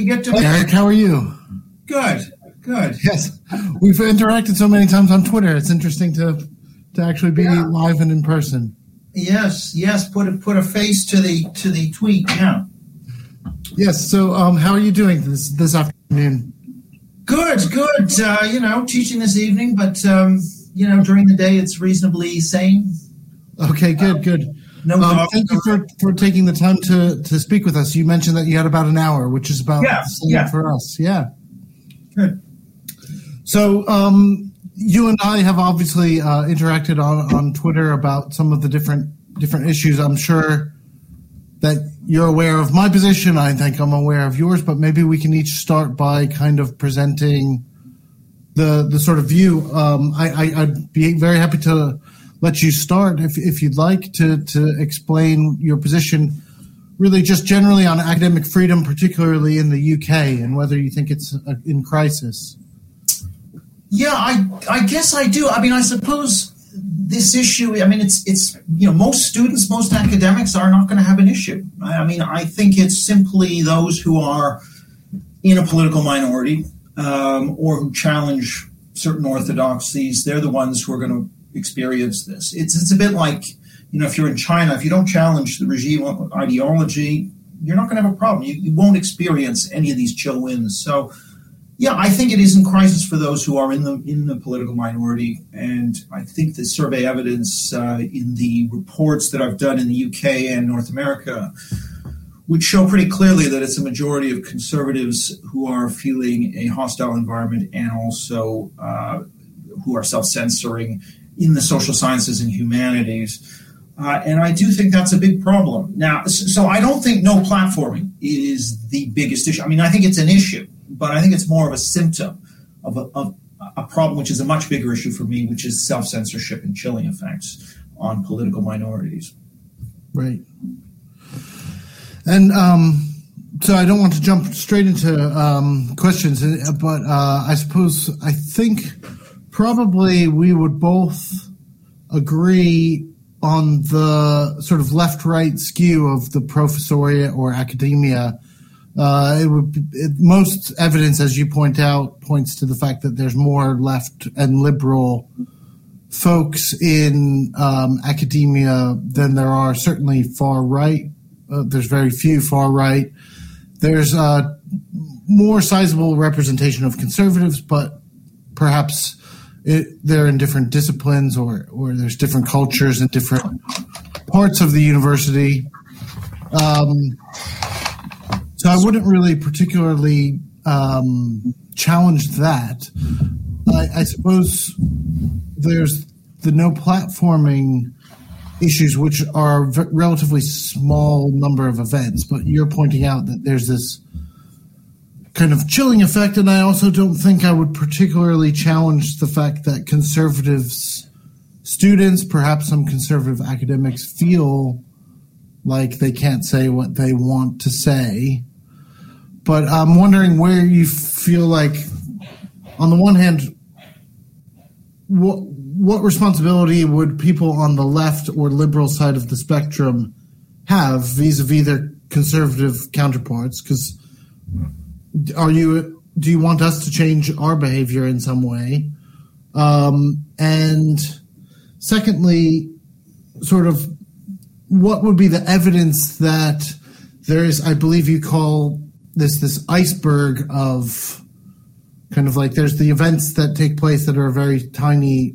we get to. Eric, how are you? Good, good. Yes, we've interacted so many times on Twitter. It's interesting to to actually be yeah. live and in person. Yes, yes. Put a put a face to the to the tweet. Yeah. Yes. So, um, how are you doing this this afternoon? Good, good. Uh, you know, teaching this evening, but um, you know, during the day it's reasonably sane. Okay, good, uh, good. No, um, thank you for, for taking the time to, to speak with us. You mentioned that you had about an hour, which is about yeah, yeah. for us. Yeah. Good. So, um, you and I have obviously uh, interacted on, on Twitter about some of the different different issues. I'm sure that you're aware of my position. I think I'm aware of yours, but maybe we can each start by kind of presenting the the sort of view. Um, I, I, would be very happy to let you start if, if you'd like to to explain your position, really just generally on academic freedom, particularly in the UK, and whether you think it's uh, in crisis. Yeah, I I guess I do. I mean, I suppose this issue. I mean, it's it's you know most students, most academics are not going to have an issue. I mean, I think it's simply those who are in a political minority um, or who challenge certain orthodoxies. They're the ones who are going to experience this. It's it's a bit like you know if you're in China, if you don't challenge the regime ideology, you're not going to have a problem. You, you won't experience any of these chill winds. So yeah, I think it is in crisis for those who are in the in the political minority, and I think the survey evidence uh, in the reports that I've done in the UK and North America would show pretty clearly that it's a majority of conservatives who are feeling a hostile environment and also uh, who are self-censoring in the social sciences and humanities. Uh, and I do think that's a big problem. Now, so I don't think no platforming is the biggest issue. I mean, I think it's an issue but I think it's more of a symptom of a, of a problem which is a much bigger issue for me, which is self censorship and chilling effects on political minorities. Right. And um, so I don't want to jump straight into um, questions, but uh, I suppose I think probably we would both agree on the sort of left right skew of the professoriate or academia uh, it would be, it, most evidence, as you point out, points to the fact that there's more left and liberal folks in um, academia than there are certainly far right. Uh, there's very few far right. There's uh, more sizable representation of conservatives, but perhaps it, they're in different disciplines or, or there's different cultures in different parts of the university. Um, so I wouldn't really particularly um, challenge that. I, I, suppose there's the no platforming issues, which are a relatively small number of events, but you're pointing out that there's this kind of chilling effect, and I also don't think I would particularly challenge the fact that conservatives, students, perhaps some conservative academics, feel like they can't say what they want to say but I'm wondering where you feel like, on the one hand, what what responsibility would people on the left or liberal side of the spectrum have vis-a-vis their conservative counterparts? Because are you do you want us to change our behavior in some way? Um, and secondly, sort of what would be the evidence that there is, I believe you call this this iceberg of kind of like there's the events that take place that are a very tiny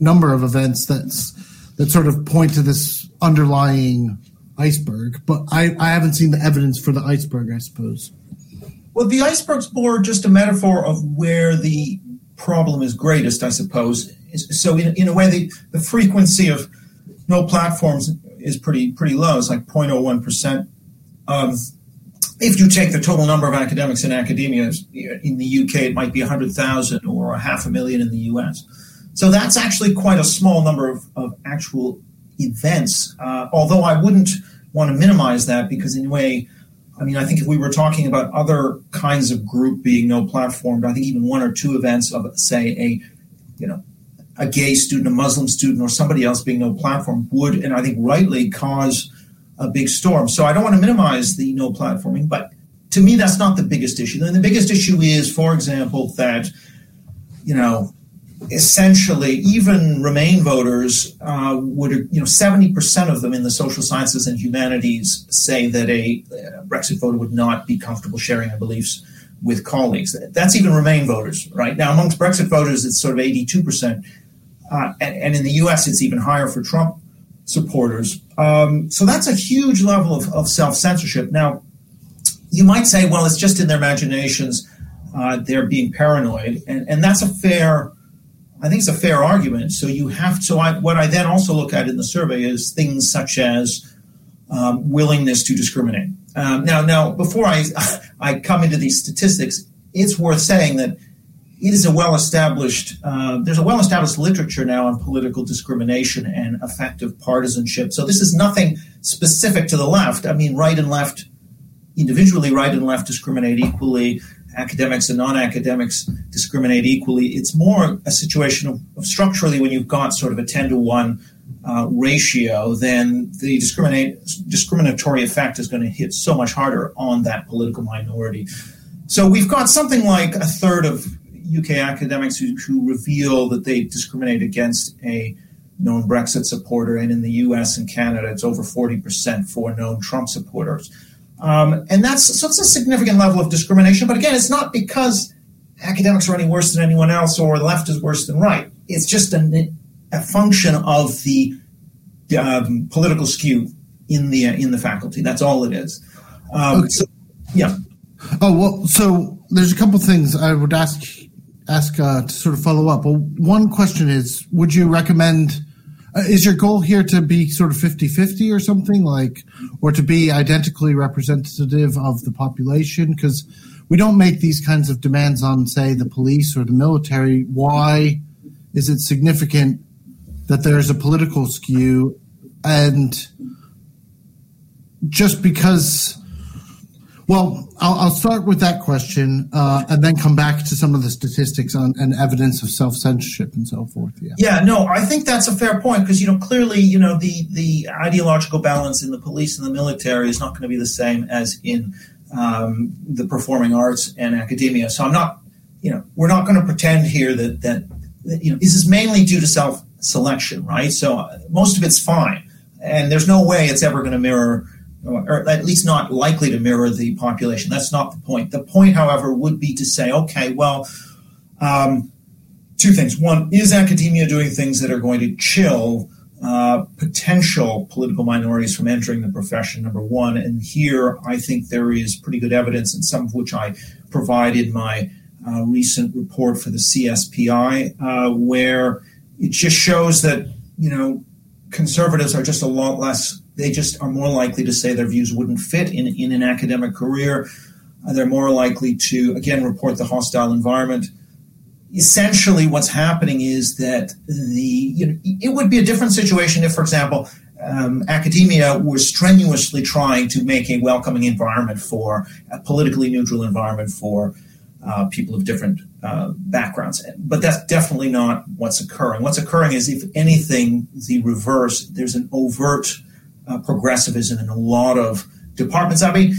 number of events that's that sort of point to this underlying iceberg but i i haven't seen the evidence for the iceberg i suppose well the iceberg's more just a metaphor of where the problem is greatest i suppose. So in, in a way the, the frequency of no platforms is pretty pretty low. It's like 0.01 percent um, if you take the total number of academics in academia in the UK, it might be 100,000 or a half a million in the US. So that's actually quite a small number of, of actual events, uh, although I wouldn't want to minimize that because, in a way, I mean, I think if we were talking about other kinds of group being no platformed, I think even one or two events of, say, a you know, a gay student, a Muslim student, or somebody else being no platform would, and I think rightly, cause a big storm. So I don't want to minimize the no platforming, but to me, that's not the biggest issue. Then the biggest issue is, for example, that you know essentially even Remain voters uh, would, you know, 70% of them in the social sciences and humanities say that a Brexit voter would not be comfortable sharing their beliefs with colleagues. That's even Remain voters, right? Now, amongst Brexit voters, it's sort of 82%. Uh, and, and, in the US, it's even higher for Trump supporters. Um, so that's a huge level of, of self censorship. Now, you might say, well, it's just in their imaginations. Uh, they're being paranoid. And, and that's a fair I think it's a fair argument. So you have to. I, what I then also look at in the survey is things such as um, willingness to discriminate. Um, now, now before I I come into these statistics, it's worth saying that it is a well-established. Uh, there's a well-established literature now on political discrimination and affective partisanship. So this is nothing specific to the left. I mean, right and left individually, right and left discriminate equally academics and non-academics discriminate equally. It's more a situation of, of structurally when you've got sort of a 10 to 1 uh, ratio, then the discriminatory effect is going to hit so much harder on that political minority. So we've got something like a third of UK academics who, who reveal that they discriminate against a known Brexit supporter, and in the US and Canada, it's over 40% for known Trump supporters. Um, and that's so it's a significant level of discrimination. But again, it's not because academics are any worse than anyone else or the left is worse than right. It's just a, a function of the um, political skew in the in the faculty. That's all it is. Um, okay. so, yeah. Oh well, so there's a couple things I would ask ask uh, to sort of follow up. Well, one question is, would you recommend? Uh, is your goal here to be sort of 50-50 or something like or to be identically representative of the population? Because we don't make these kinds of demands on say the police or the military. Why is it significant that there's a political skew? And just because well, I'll, I'll, start with that question uh, and then come back to some of the statistics on and evidence of self censorship and so forth. Yeah. yeah, no, I think that's a fair point because you know clearly you know the the ideological balance in the police and the military is not going to be the same as in um, the performing arts and academia. So I'm not, you know, we're not going to pretend here that that, that you know this is mainly due to self selection, right? So uh, most of it's fine, and there's no way it's ever going to mirror or at least not likely to mirror the population. That's not the point. The point, however, would be to say, okay, well, um, two things. One, is academia doing things that are going to chill uh, potential political minorities from entering the profession? Number one. And here, I think there is pretty good evidence, and some of which I provide in my uh, recent report for the CSPI, uh, where it just shows that, you know, conservatives are just a lot less they just are more likely to say their views wouldn't fit in, in an academic career. Uh, they're more likely to, again, report the hostile environment. Essentially, what's happening is that the you know, it would be a different situation if, for example, um, academia was strenuously trying to make a welcoming environment for a politically neutral environment for uh, people of different uh, backgrounds. But that's definitely not what's occurring. What's occurring is, if anything, the reverse. There's an overt uh, progressivism in a lot of departments. I mean,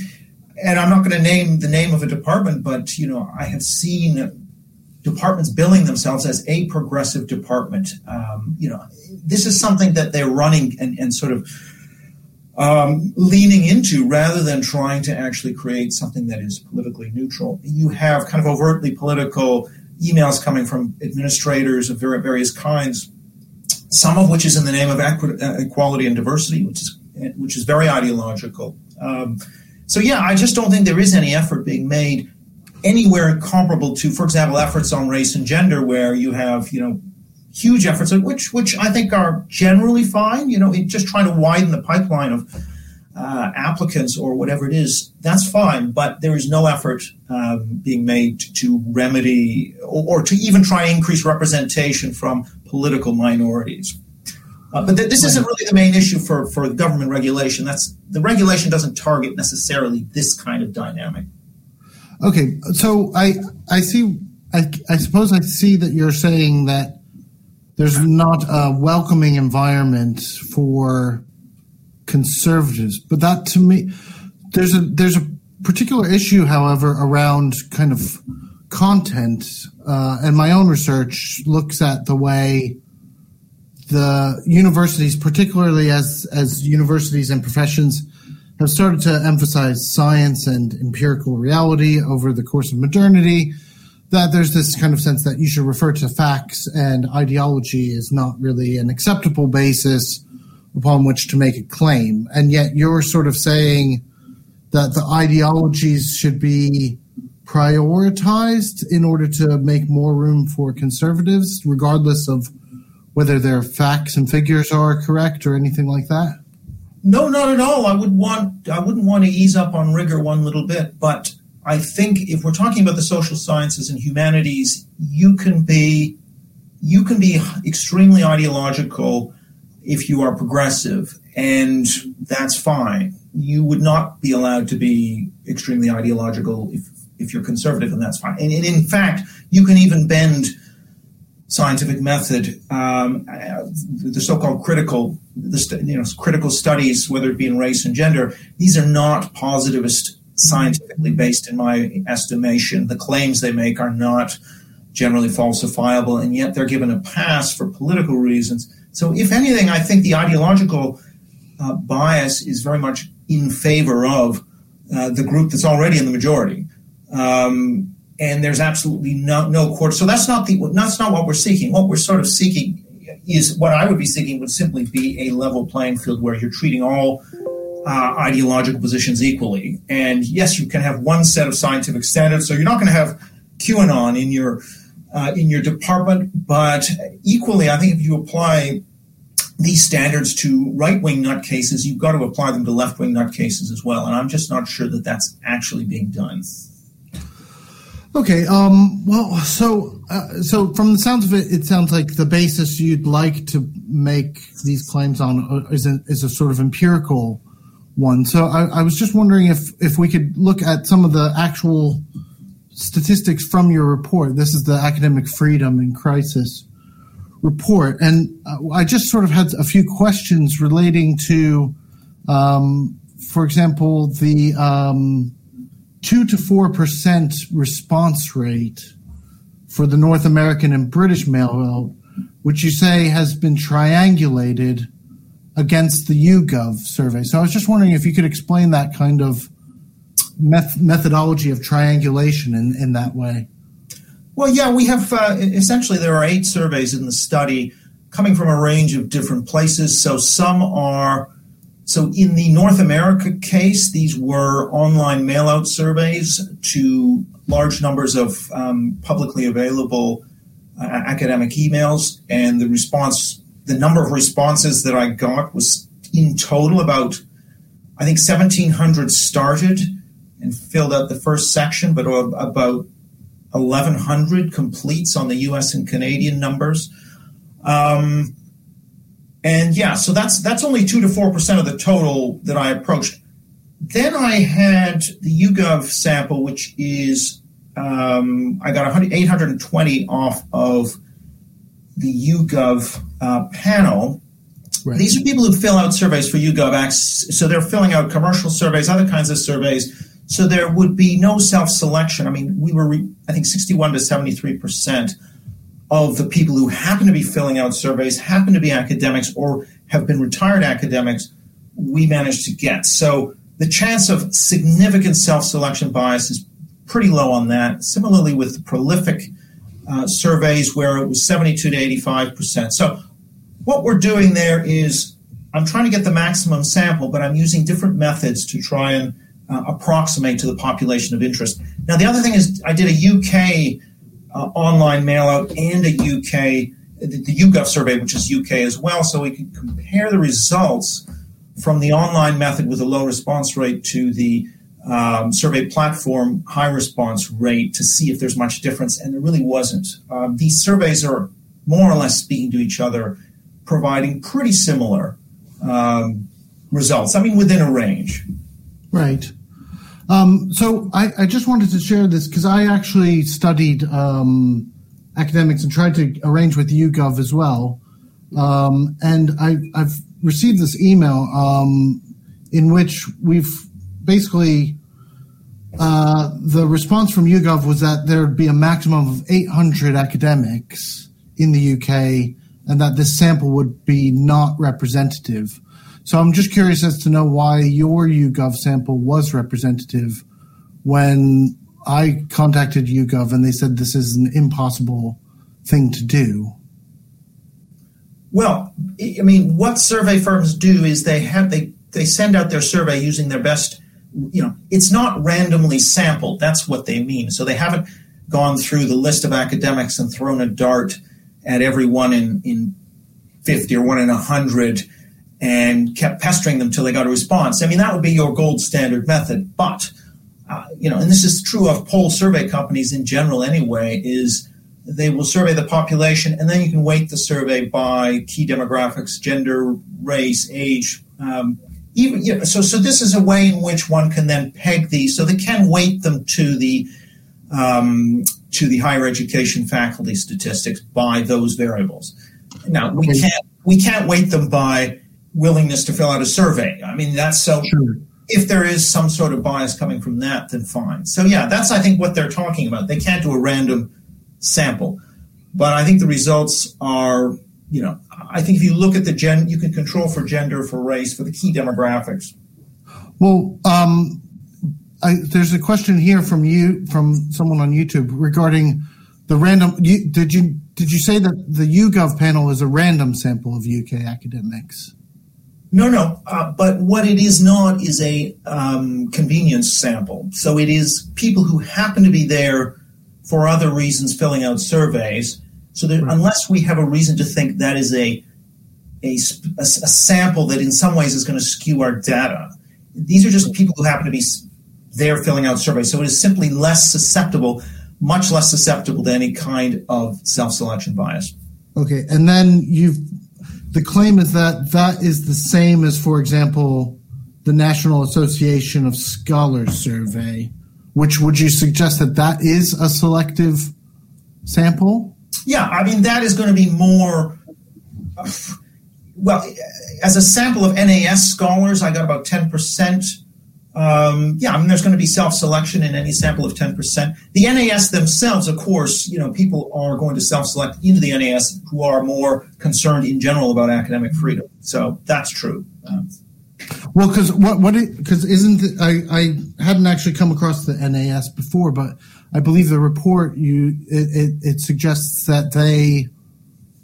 and I'm not going to name the name of a department, but you know, I have seen departments billing themselves as a progressive department. Um, you know, this is something that they're running and, and sort of um, leaning into rather than trying to actually create something that is politically neutral. You have kind of overtly political emails coming from administrators of various kinds some of which is in the name of uh, equality and diversity, which is which is very ideological. Um, so yeah, I just don't think there is any effort being made anywhere comparable to, for example, efforts on race and gender, where you have you know huge efforts, which which I think are generally fine. You know, just trying to widen the pipeline of uh, applicants or whatever it is, that's fine. But there is no effort um, being made to remedy or, or, to even try and increase representation from political minorities. Uh, but th- this isn't really the main issue for, for government regulation. That's the regulation doesn't target necessarily this kind of dynamic. Okay, so I I see. I, I suppose I see that you're saying that there's not a welcoming environment for conservatives, but that to me, there's a there's a particular issue, however, around kind of content, uh, and my own research looks at the way the universities, particularly as as universities and professions, have started to emphasize science and empirical reality over the course of modernity. That there's this kind of sense that you should refer to facts and ideology is not really an acceptable basis upon which to make a claim. And yet you're sort of saying that the ideologies should be prioritized in order to make more room for conservatives, regardless of whether their facts and figures are correct or anything like that? No, not at all. I would want I wouldn't want to ease up on rigor one little bit, but I think if we're talking about the social sciences and humanities, you can be you can be extremely ideological if you are progressive, and that's fine. You would not be allowed to be extremely ideological if if you're conservative, and that's fine. And, and in fact, you can even bend scientific method, um, the so-called critical, the you know, critical studies, whether it be in race and gender, these are not positivist scientifically based in my estimation. The claims they make are not generally falsifiable, and yet they're given a pass for political reasons. So, if anything, I think the ideological uh, bias is very much in favor of uh, the group that's already in the majority. Um, and there's absolutely no no court. So that's not the that's not what we're seeking. What we're sort of seeking is what I would be seeking would simply be a level playing field where you're treating all uh, ideological positions equally. And yes, you can have one set of scientific standards. So you're not going to have QAnon in your uh, in your department, but equally, I think if you apply these standards to right wing nutcases, you've got to apply them to left wing nutcases as well. And I'm just not sure that that's actually being done. Okay. Um, well, so uh, so from the sounds of it, it sounds like the basis you'd like to make these claims on is a, is a sort of empirical one. So I, I was just wondering if if we could look at some of the actual statistics from your report. This is the Academic Freedom in Crisis report, and uh, I just sort of had a few questions relating to, um, for example, the um, two to four percent response rate for the North American and British mail vote, which you say has been triangulated against the YouGov survey. So I was just wondering if you could explain that kind of meth- methodology of triangulation in, in that way. Well, yeah, we have uh, essentially there are eight surveys in the study coming from a range of different places. So some are so, in the North America case, these were online mail out surveys to large numbers of um, publicly available uh, academic emails. And the response, the number of responses that I got was in total about, I think, 1,700 started and filled out the first section, but about 1,100 completes on the US and Canadian numbers. Um, and yeah, so that's that's only two to four percent of the total that I approached. Then I had the YouGov sample, which is um, I got 820 off of the YouGov uh, panel. Right. These are people who fill out surveys for YouGov, so they're filling out commercial surveys, other kinds of surveys. So there would be no self-selection. I mean, we were, I think, 61 to 73 percent of the people who happen to be filling out surveys, happen to be academics, or have been retired academics, we managed to get. So the chance of significant self selection bias is pretty low on that. Similarly, with the prolific uh, surveys, where it was 72 to 85%. So what we're doing there is I'm trying to get the maximum sample, but I'm using different methods to try and uh, approximate to the population of interest. Now, the other thing is, I did a UK uh, online mail out and a UK, the, the YouGov survey, which is UK as well, so we can compare the results from the online method with a low response rate to the um, survey platform high response rate to see if there's much difference, and there really wasn't. Um, these surveys are more or less speaking to each other, providing pretty similar um, results. I mean, within a range. Right. Um, so I, I, just wanted to share this because I actually studied um, academics and tried to arrange with YouGov as well. Um, and I, have received this email um, in which we've basically uh, the response from YouGov was that there would be a maximum of 800 academics in the UK and that this sample would be not representative. So I'm just curious as to know why your YouGov sample was representative when I contacted YouGov and they said this is an impossible thing to do. Well, I mean, what survey firms do is they have they they send out their survey using their best. You know, it's not randomly sampled. That's what they mean. So they haven't gone through the list of academics and thrown a dart at everyone in in fifty or one in a hundred and kept pestering them till they got a response. I mean, that would be your gold standard method. But uh, you know, and this is true of poll survey companies in general anyway. Is they will survey the population, and then you can weight the survey by key demographics, gender, race, age. Um, even you know, so, so this is a way in which one can then peg these, so they can weight them to the um, to the higher education faculty statistics by those variables. Now we can't we can't weight them by willingness to fill out a survey. I mean that's so. Sure. If there is some sort of bias coming from that, then fine. So yeah, that's I think what they're talking about. They can't do a random sample. But I think the results are, you know, I think if you look at the gen, you can control for gender, for race, for the key demographics. Well, um, I, there's a question here from you, from someone on YouTube regarding the random. You, did you did you say that the YouGov panel is a random sample of UK academics? No, no. Uh, but what it is not is a um, convenience sample. So it is people who happen to be there for other reasons filling out surveys. So that right. unless we have a reason to think that is a, a, a, sample that in some ways is going to skew our data, these are just people who happen to be there filling out surveys. So it is simply less susceptible, much less susceptible to any kind of self-selection bias. Okay, and then you've the claim is that that is the same as, for example, the National Association of Scholars survey, which would you suggest that that is a selective sample? Yeah, I mean that is going to be more. well, as a sample of NAS scholars, I got about ten percent. Um, yeah, I mean, there's going to be self-selection in any sample of 10%. The NAS themselves, of course, you know, people are going to self-select into the NAS who are more concerned in general about academic freedom. So that's true. Um, well, because what what because isn't it, I I hadn't actually come across the NAS before, but I believe the report you it, it, it suggests that they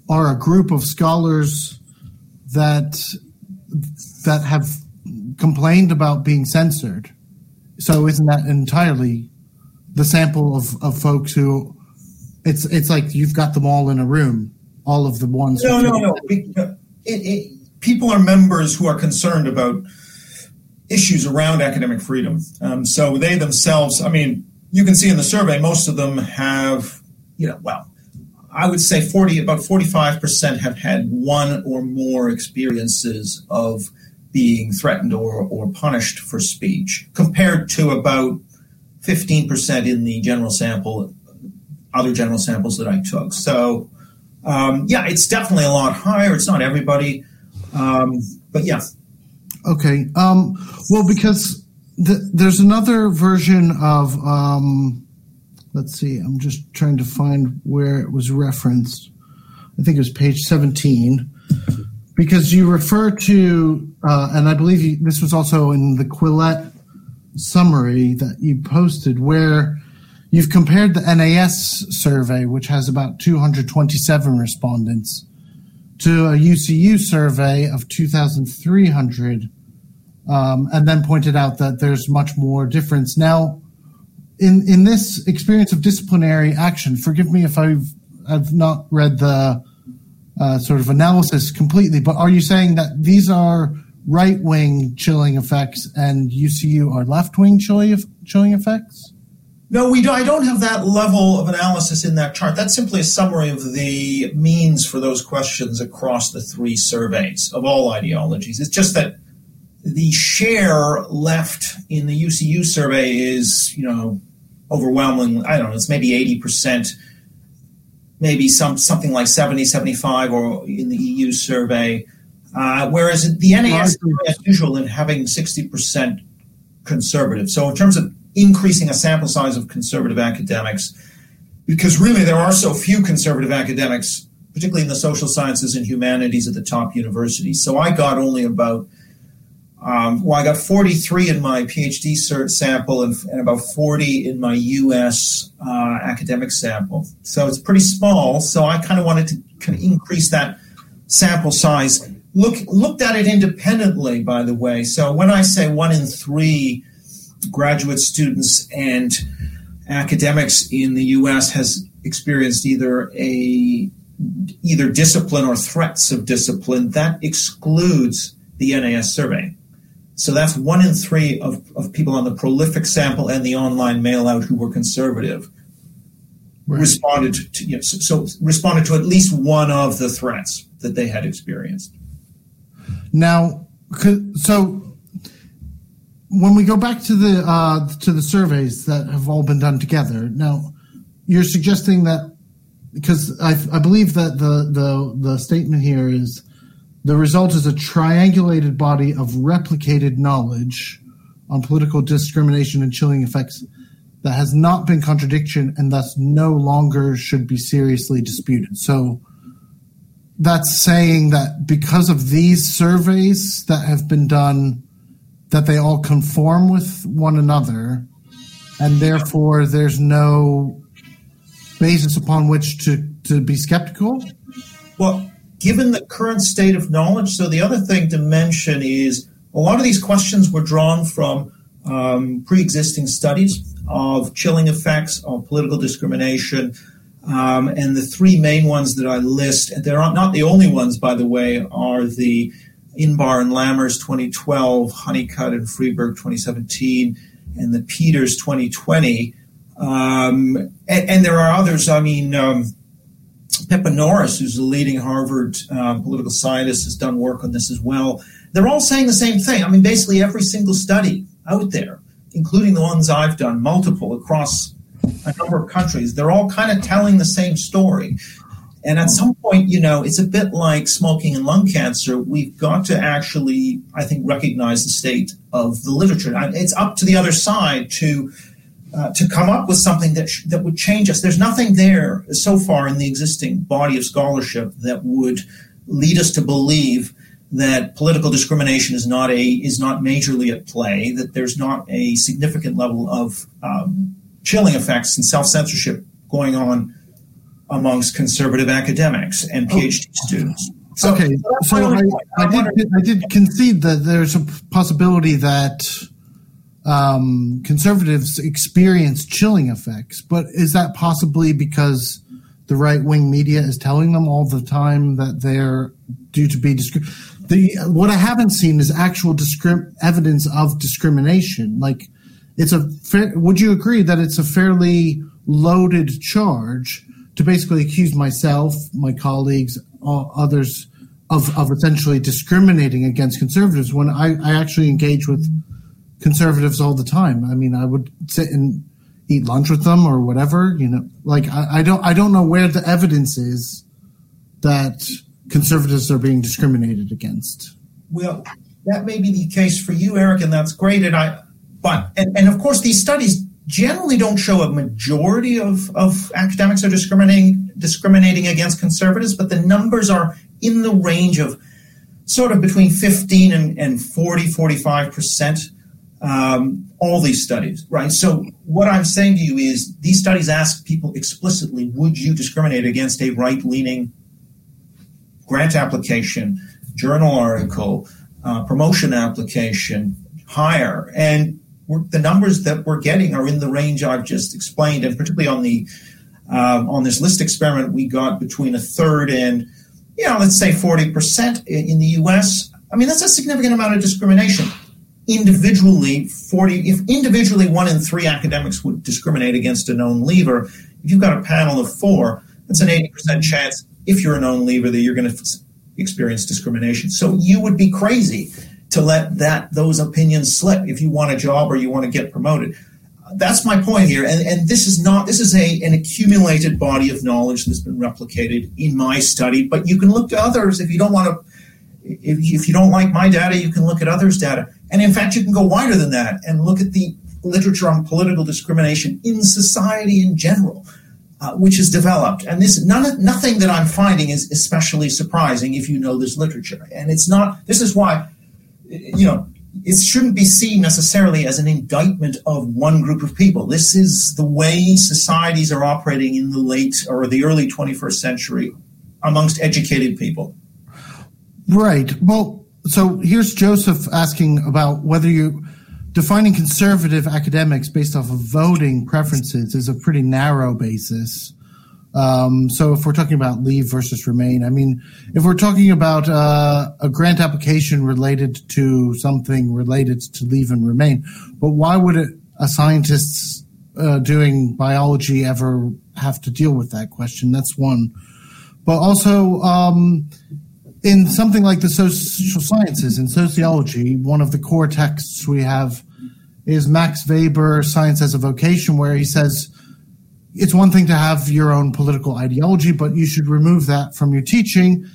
are a group of scholars that that have complained about being censored. So isn't that entirely the sample of, of folks who it's it's like you've got them all in a room, all of the ones. No, no, no. It, it, people are members who are concerned about issues around academic freedom. Um, so they themselves, I mean, you can see in the survey, most of them have, you know, well, I would say 40, about 45% have had one or more experiences of being threatened or, or punished for speech, compared to about 15% in the general sample, other general samples that I took. So, um, yeah, it's definitely a lot higher. It's not everybody. Um, but yeah. Okay. Um, well, because the, there's another version of, um, let's see, I'm just trying to find where it was referenced. I think it was page 17. Because you refer to, uh, and I believe you, this was also in the Quillette summary that you posted, where you've compared the NAS survey, which has about 227 respondents, to a UCU survey of 2,300, um, and then pointed out that there's much more difference. Now, in in this experience of disciplinary action, forgive me if I've I've not read the uh, sort of analysis completely, but are you saying that these are right wing chilling effects and UCU are left wing chilling effects? No, we do, I don't have that level of analysis in that chart. That's simply a summary of the means for those questions across the three surveys of all ideologies. It's just that the share left in the UCU survey is, you know, overwhelming. I don't know, it's maybe 80%, maybe some something like 70, 75 or in the EU survey. Uh, whereas the NAS is unusual in having 60% conservative. So in terms of increasing a sample size of conservative academics because really there are so few conservative academics, particularly in the social sciences and humanities at the top universities. So I got only about um, well, I got 43 in my PhD cert sample and, and about 40 in my US uh, academic sample. So it's pretty small. So I kind of wanted to kind of increase that sample size. Look, looked at it independently, by the way. So when I say one in three graduate students and academics in the US has experienced either a either discipline or threats of discipline, that excludes the NAS survey. So that's one in three of, of people on the prolific sample and the online mail out who were conservative right. responded to you know, so, so responded to at least one of the threats that they had experienced. Now, so when we go back to the uh, to the surveys that have all been done together, now you're suggesting that because I, I believe that the, the the statement here is the result is a triangulated body of replicated knowledge on political discrimination and chilling effects that has not been contradiction and thus no longer should be seriously disputed. So that's saying that because of these surveys that have been done, that they all conform with one another, and therefore there's no basis upon which to, to be skeptical? Well, given the current state of knowledge. So the other thing to mention is a lot of these questions were drawn from um, pre-existing studies of chilling effects of political discrimination. Um, and the three main ones that I list, and they're not the only ones, by the way, are the Inbar and Lammers 2012, Honeycutt and Freberg 2017, and the Peters 2020. Um, and, and, there are others. I mean, um, Pippa Norris, who's a leading Harvard um, political scientist, has done work on this as well. They're all saying the same thing. I mean, basically, every single study out there, including the ones I've done, multiple across a number of countries, they're all kind of telling the same story. And at some point, you know, it's a bit like smoking and lung cancer. We've got to actually, I think, recognize the state of the literature. It's up to the other side to uh, to come up with something that sh- that would change us. There's nothing there so far in the existing body of scholarship that would lead us to believe that political discrimination is not a is not majorly at play. That there's not a significant level of um, chilling effects and self censorship going on amongst conservative academics and PhD oh. students. So, okay, so I, I, did, I did concede that there's a possibility that um, conservatives experience chilling effects, but is that possibly because the right wing media is telling them all the time that they're due to be discri- the what I haven't seen is actual discrim- evidence of discrimination. Like it's a fair, would you agree that it's a fairly loaded charge to basically accuse myself, my colleagues, others of, of essentially discriminating against conservatives when I, I actually engage with conservatives all the time. I mean, I would sit and eat lunch with them or whatever. You know, like I, I don't I don't know where the evidence is that conservatives are being discriminated against. Well, that may be the case for you, Eric, and that's great. And I, but and, and of course, these studies generally don't show a majority of, of academics are discriminating discriminating against conservatives, but the numbers are in the range of sort of between 15 and, and 40, 45 percent um, all these studies, right? So what I'm saying to you is these studies ask people explicitly, would you discriminate against a right-leaning grant application, journal article, uh, promotion application, hire? And the numbers that we're getting are in the range I've just explained, and particularly on the um, on this list experiment, we got between a third and, you know, let's say 40% in the U.S. I mean, that's a significant amount of discrimination individually 40 if individually one in three academics would discriminate against a known leaver if you've got a panel of four that's an 80% chance if you're a known leaver that you're going to experience discrimination. So you would be crazy to let that those opinions slip if you want a job or you want to get promoted. That's my point here and, and this is not this is a an accumulated body of knowledge that's been replicated in my study but you can look to others. If you don't want to if, if you don't like my data you can look at others data and in fact, you can go wider than that and look at the literature on political discrimination in society in general, uh, which is developed. And this none, nothing that I'm finding is especially surprising if you know this literature. And it's not. This is why, you know, it shouldn't be seen necessarily as an indictment of one group of people. This is the way societies are operating in the late or the early 21st century amongst educated people. Right. Well, so here's Joseph asking about whether you defining conservative academics based off of voting preferences is a pretty narrow basis. Um, so if we're talking about leave versus remain, I mean, if we're talking about uh, a grant application related to something related to leave and remain, but why would it, a scientist uh, doing biology ever have to deal with that question? That's one. But also, um, in something like the social sciences, in sociology, one of the core texts we have is Max Weber, Science as a Vocation, where he says, it's one thing to have your own political ideology, but you should remove that from your teaching.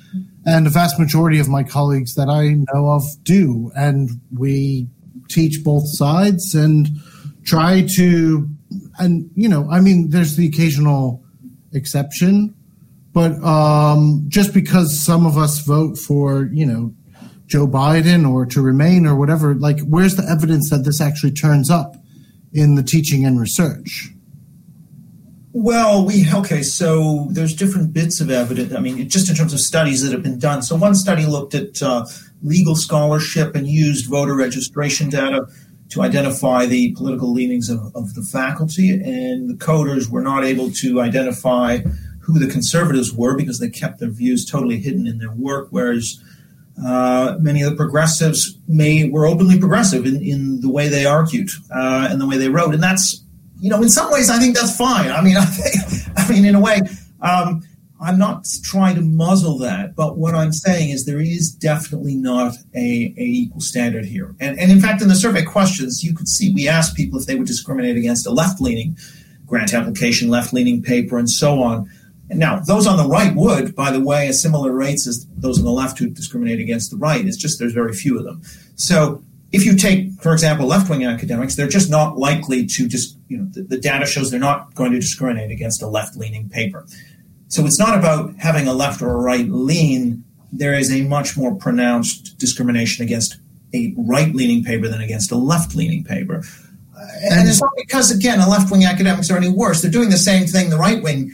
And the vast majority of my colleagues that I know of do. And we teach both sides and try to, and, you know, I mean, there's the occasional exception, but um, just because some of us vote for, you know, Joe Biden or to remain or whatever, like, where's the evidence that this actually turns up in the teaching and research? Well, we okay. So there's different bits of evidence. I mean, just in terms of studies that have been done. So one study looked at uh, legal scholarship and used voter registration data to identify the political leanings of, of the faculty, and the coders were not able to identify who the conservatives were because they kept their views totally hidden in their work, whereas uh, many of the progressives may were openly progressive in, in the way they argued uh, and the way they wrote, and that's you know, in some ways, I think that's fine. I mean, I think, I mean, in a way, um, I'm not trying to muzzle that, but what I'm saying is there is definitely not a, a equal standard here. And, and in fact, in the survey questions, you could see we asked people if they would discriminate against a left-leaning grant application, left-leaning paper, and so on. And now, those on the right would, by the way, at similar rates as those on the left who discriminate against the right. It's just there's very few of them. So if you take, for example, left wing academics, they're just not likely to just, you know, the, the data shows they're not going to discriminate against a left leaning paper. So it's not about having a left or a right lean. There is a much more pronounced discrimination against a right leaning paper than against a left leaning paper. And it's not because, again, the left wing academics are any worse. They're doing the same thing the right wing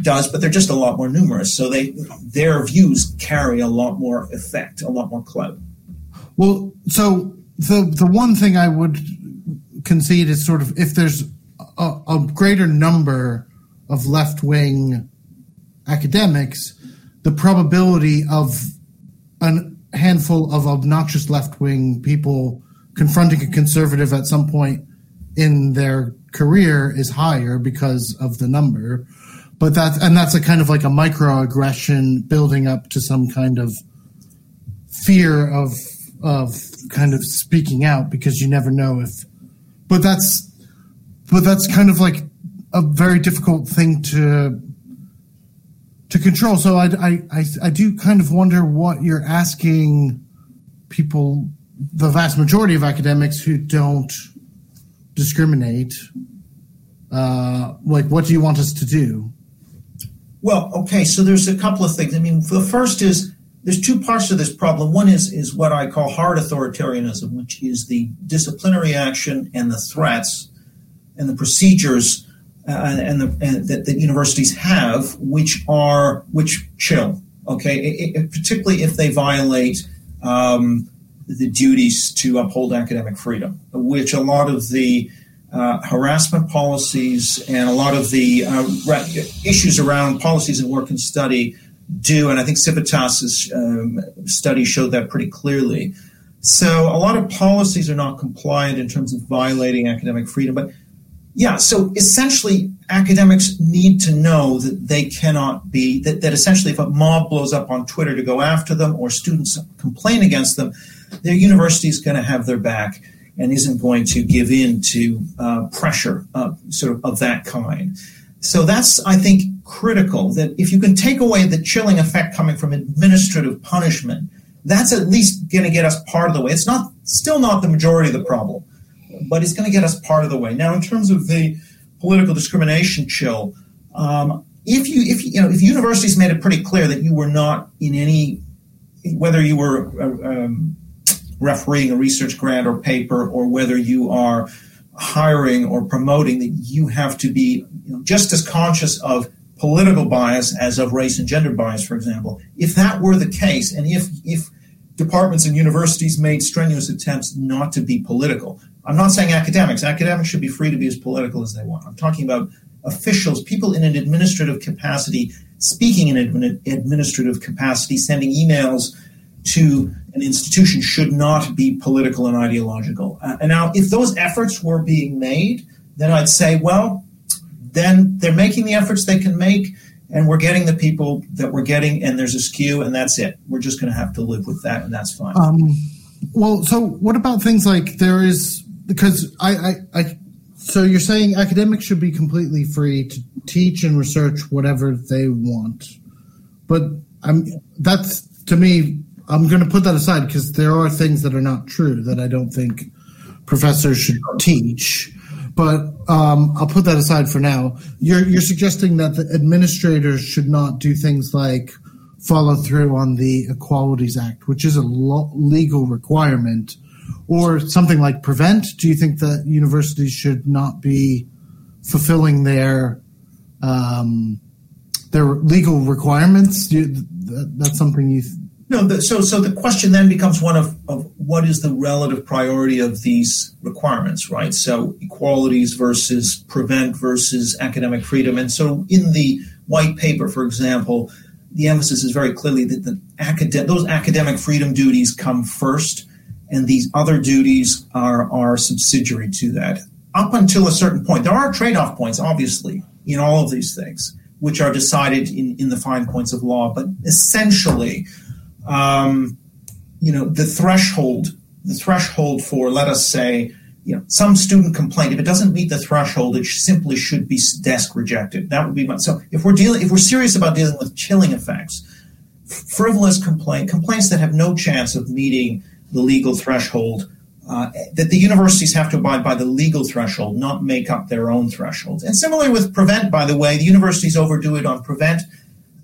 does, but they're just a lot more numerous. So they their views carry a lot more effect, a lot more clout. Well, so the the one thing I would concede is sort of if there's a, a greater number of left wing academics, the probability of a handful of obnoxious left wing people confronting a conservative at some point in their career is higher because of the number. But that's and that's a kind of like a microaggression building up to some kind of fear of of kind of speaking out because you never know if but that's but that's kind of like a very difficult thing to to control. So I, I i i do kind of wonder what you're asking people the vast majority of academics who don't discriminate uh like what do you want us to do well okay so there's a couple of things i mean the first is there's two parts to this problem. One is is what I call hard authoritarianism, which is the disciplinary action and the threats and the procedures uh, and, the, and that, universities have, which are which chill. Okay, it, it, particularly if they violate um, the duties to uphold academic freedom, which a lot of the uh, harassment policies and a lot of the uh, issues around policies in work and study do, and I think Civitas's um, study showed that pretty clearly. So a lot of policies are not compliant in terms of violating academic freedom, but yeah, so essentially, academics need to know that they cannot be, that, that essentially, if a mob blows up on Twitter to go after them or students complain against them, their university is going to have their back and isn't going to give in to uh, pressure uh, sort of of that kind. So that's, I think, critical that if you can take away the chilling effect coming from administrative punishment, that's at least going to get us part of the way. It's not still not the majority of the problem, but it's going to get us part of the way. Now, in terms of the political discrimination chill, um, if you if you know if universities made it pretty clear that you were not in any whether you were uh, um, refereeing a research grant or paper or whether you are hiring or promoting that you have to be you know, just as conscious of political bias as of race and gender bias for example. If that were the case and if if departments and universities made strenuous attempts not to be political i'm not saying academics. Academics should be free to be as political as they want. I'm talking about officials, people in an administrative capacity, speaking in an administrative capacity, sending emails to an institution should not be political and ideological. Uh, and now, if those efforts were being made, then I'd say, well, then they're making the efforts they can make, and we're getting the people that we're getting, and there's a skew, and that's it. We're just going to have to live with that, and that's fine. Um, well, so what about things like there is because I, I, I so you're saying academics should be completely free to teach and research whatever they want, but I'm that's to me. I'm going to put that aside because there are things that are not true that I don't think professors should teach. But um, I'll put that aside for now. You're you're suggesting that the administrators should not do things like follow through on the Equalities Act, which is a lo- legal requirement or something like prevent? Do you think that universities should not be fulfilling their um, their legal requirements? You, that, that's something you. Th- no, the, so so the question then becomes one of, of what is the relative priority of these requirements, right? So equalities versus prevent versus academic freedom, and so in the white paper, for example, the emphasis is very clearly that the acad- those academic freedom duties come first and these other duties are, are subsidiary to that. Up until a certain point, there are trade off points, obviously, in all of these things, which are decided in, in the fine points of law. But essentially, um, you know, the threshold, the threshold for, let us say, you know, some student complaint, if it doesn't meet the threshold, it simply should be desk rejected. That would be my, so if we're dealing, if we're serious about dealing with chilling effects, frivolous complaint, complaints that have no chance of meeting the legal threshold, uh, that the universities have to abide by the legal threshold, not make up their own thresholds. And similarly with prevent, by the way, the universities overdo it on prevent.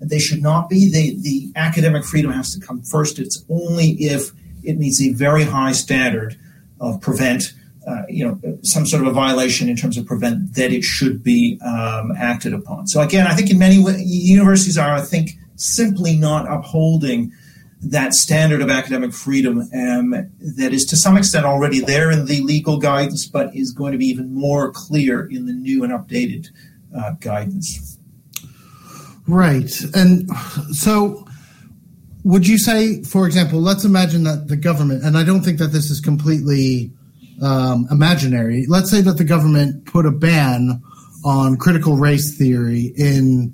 They should not be. They, the academic freedom has to come first. It's only if it meets a very high standard of prevent, uh, you know, some sort of a violation in terms of prevent that it should be um, acted upon. So again, I think in many universities are, I think, simply not upholding that standard of academic freedom um, that is to some extent already there in the legal guidance, but is going to be even more clear in the new and updated uh, guidance. Right. And so, would you say, for example, let's imagine that the government, and I don't think that this is completely um, imaginary, let's say that the government put a ban on critical race theory in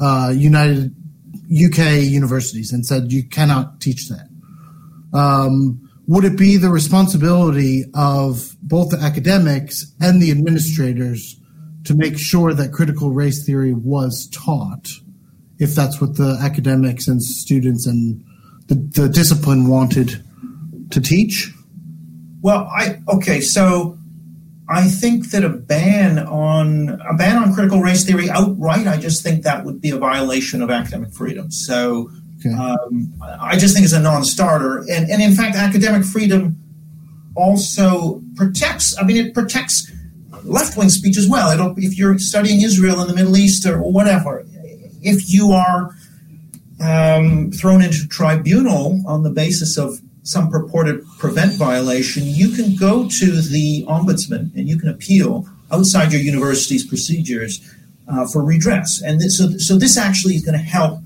uh, United UK universities and said you cannot teach that. Um, would it be the responsibility of both the academics and the administrators to make sure that critical race theory was taught, if that's what the academics and students and the, the discipline wanted to teach? Well, I okay, so I think that a ban on a ban on critical race theory outright, I just think that would be a violation of academic freedom. So okay. um, I just think it's a non-starter, and and in fact, academic freedom also protects. I mean, it protects left-wing speech as well. It'll, if you're studying Israel in the Middle East or whatever, if you are um, thrown into tribunal on the basis of some purported prevent violation, you can go to the ombudsman and you can appeal outside your university's procedures uh, for redress. And this, so, so this actually is going to help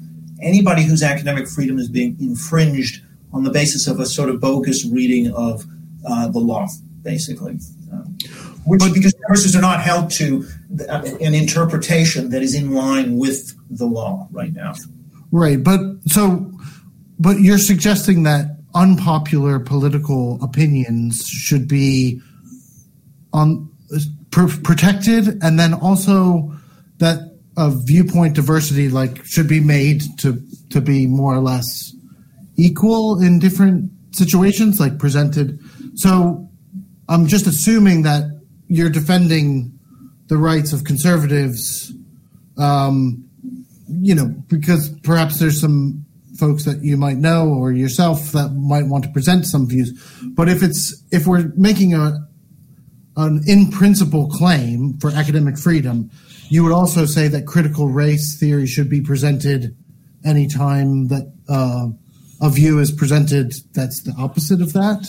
anybody whose academic freedom is being infringed on the basis of a sort of bogus reading of uh, the law, basically. Um, which, because universities are not held to an interpretation that is in line with the law right now. Right, but so, but you're suggesting that unpopular political opinions should be on pr- protected, and then also that a viewpoint diversity like should be made to to be more or less equal in different situations, like presented. So, I'm just assuming that you're defending the rights of conservatives. Um, you know, because perhaps there's some folks that you might know or yourself that might want to present some views. But if it's if we're making a an in principle claim for academic freedom, you would also say that critical race theory should be presented anytime that uh, a view is presented that's the opposite of that.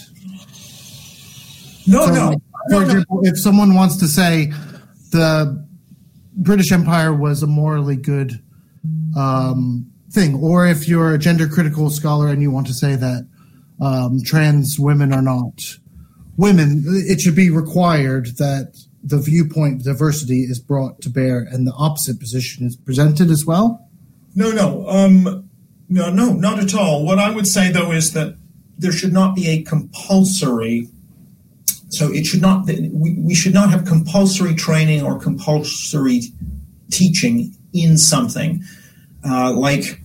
No, so, no. For example, if someone wants to say the British Empire was a morally good um, thing, or if you're a gender critical scholar and you want to say that um, trans women are not women, it should be required that the viewpoint diversity is brought to bear and the opposite position is presented as well? No, no. Um, no, no, not at all. What I would say, though, is that there should not be a compulsory so it should not we, should not have compulsory training or compulsory teaching in something uh, like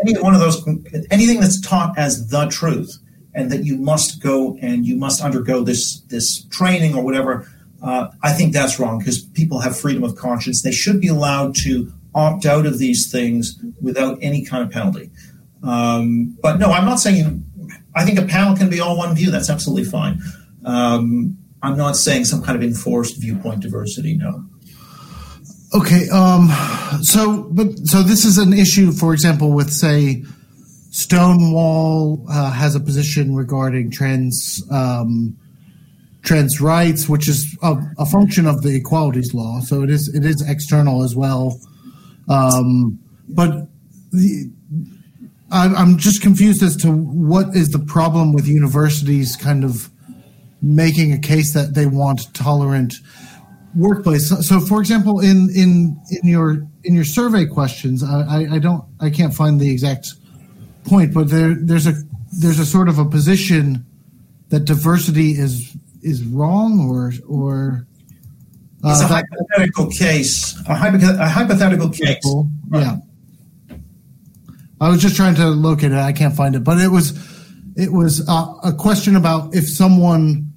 any one of those anything that's taught as the truth and that you must go and you must undergo this this training or whatever uh, i think that's wrong because people have freedom of conscience. They should be allowed to opt out of these things without any kind of penalty. Um, but no i'm not saying i think a panel can be all one view. That's absolutely fine um, i'm not saying some kind of enforced viewpoint diversity no Okay, um, so but so this is an issue, for example, with say Stonewall uh, has a position regarding trans um, trans rights, which is a, a, function of the equalities law. So it is it is external as well. Um, but the, I'm just confused as to what is the problem with universities kind of making a case that they want tolerant workplace. So, so, for example, in in in your in your survey questions, I, I don't I can't find the exact point, but there there's a there's a sort of a position that diversity is is wrong or or uh, it's a that, hypothetical case, a, hypo- a hypothetical case. Yeah. I was just trying to locate it. I can't find it, but it was it was uh, a question about if someone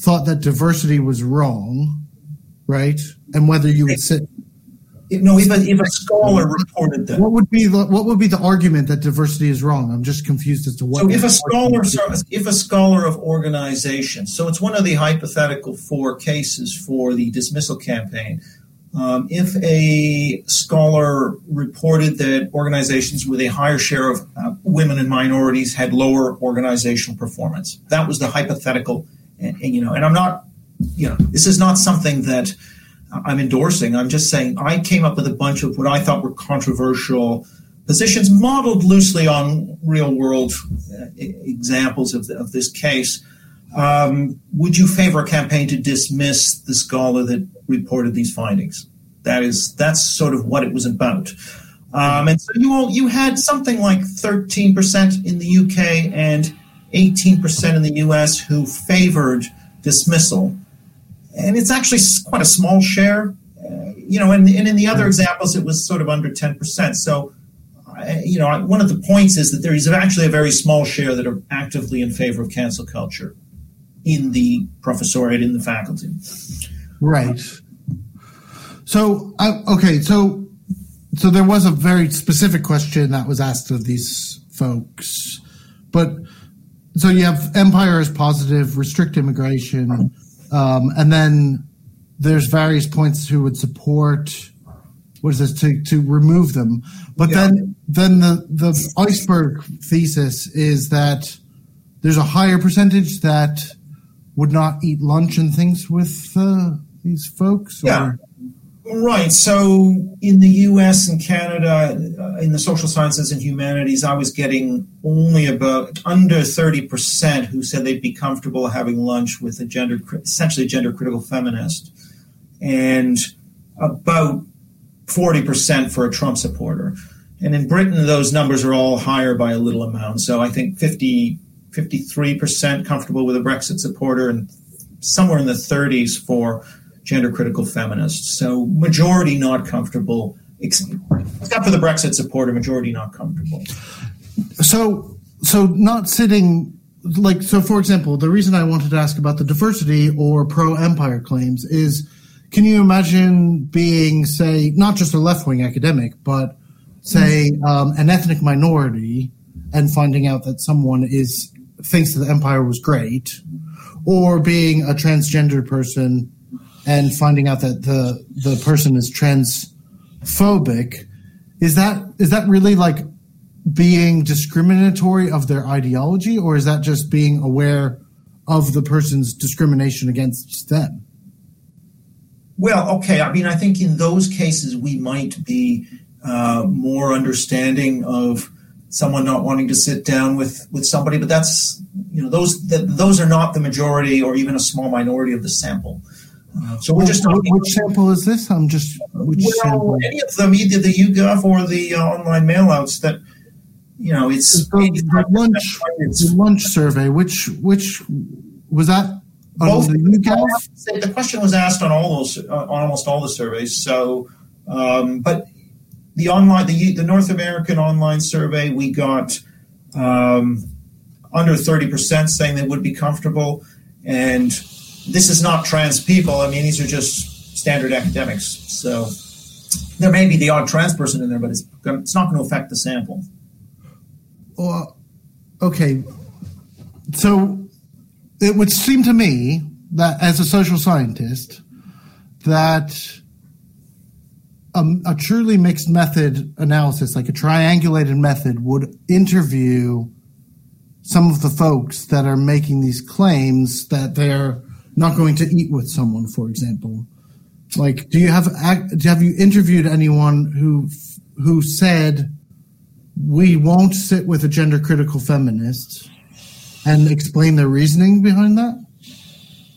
thought that diversity was wrong, right? And whether you would sit. No, if a, if a scholar reported that, what would be the what would be the argument that diversity is wrong? I'm just confused as to what. So if a scholar, if a scholar of organization, so it's one of the hypothetical four cases for the dismissal campaign. Um, if a scholar reported that organizations with a higher share of uh, women and minorities had lower organizational performance, that was the hypothetical. And, and, you know, and I'm not you know, this is not something that I'm endorsing. I'm just saying I came up with a bunch of what I thought were controversial positions modeled loosely on real world uh, examples of, the, of this case. Um, would you favor a campaign to dismiss the scholar that reported these findings? That is, that's sort of what it was about. Um, and so you all, you had something like 13% in the UK and 18% in the US who favored dismissal and it's actually quite a small share. Uh, you know, and, and in the other examples, it was sort of under 10%. So, you know, one of the points is that there is actually a very small share that are actively in favor of cancel culture in the professoriate, in the faculty. Right. So, uh, okay, so so there was a very specific question that was asked of these folks, but so you have empire as positive, restrict immigration, um, and then there's various points who would support what is this to, to remove them. But yeah. then then the, the iceberg thesis is that there's a higher percentage that would not eat lunch and things with uh, these folks. Yeah. Or? Right. So in the US and Canada, uh, in the social sciences and humanities, I was getting only about under 30% who said they'd be comfortable having lunch with a gender, essentially gender critical feminist, and about 40% for a Trump supporter. And in Britain, those numbers are all higher by a little amount. So I think 50, 53% comfortable with a Brexit supporter and somewhere in the 30s for gender critical feminists. So majority not comfortable, except for the Brexit supporter, majority not comfortable. So, so not sitting like so for example the reason i wanted to ask about the diversity or pro-empire claims is can you imagine being say not just a left-wing academic but say um, an ethnic minority and finding out that someone is thinks that the empire was great or being a transgender person and finding out that the the person is transphobic is that is that really like being discriminatory of their ideology, or is that just being aware of the person's discrimination against them? Well, okay. I mean, I think in those cases we might be uh, more understanding of someone not wanting to sit down with with somebody, but that's you know those those are not the majority or even a small minority of the sample. Uh, so we're just talking. Which sample is this? I'm just. Which well, sample? any of them, either the YouGov or the uh, online mailouts that you know, it's the, the lunch the lunch survey. Which which was that? Both, the, the question was asked on all those, on almost all the surveys. So, um, but the online, the the North American online survey, we got um, under thirty percent saying they would be comfortable, and this is not trans people. I mean, these are just standard academics. So there may be the odd trans person in there, but it's it's not going to affect the sample. Well, okay. So it would seem to me that as a social scientist, that a, a, truly mixed method analysis, like a triangulated method, would interview some of the folks that are making these claims that they're not going to eat with someone, for example. Like, do you have have you interviewed anyone who who said we won't sit with a gender critical feminist and explain their reasoning behind that?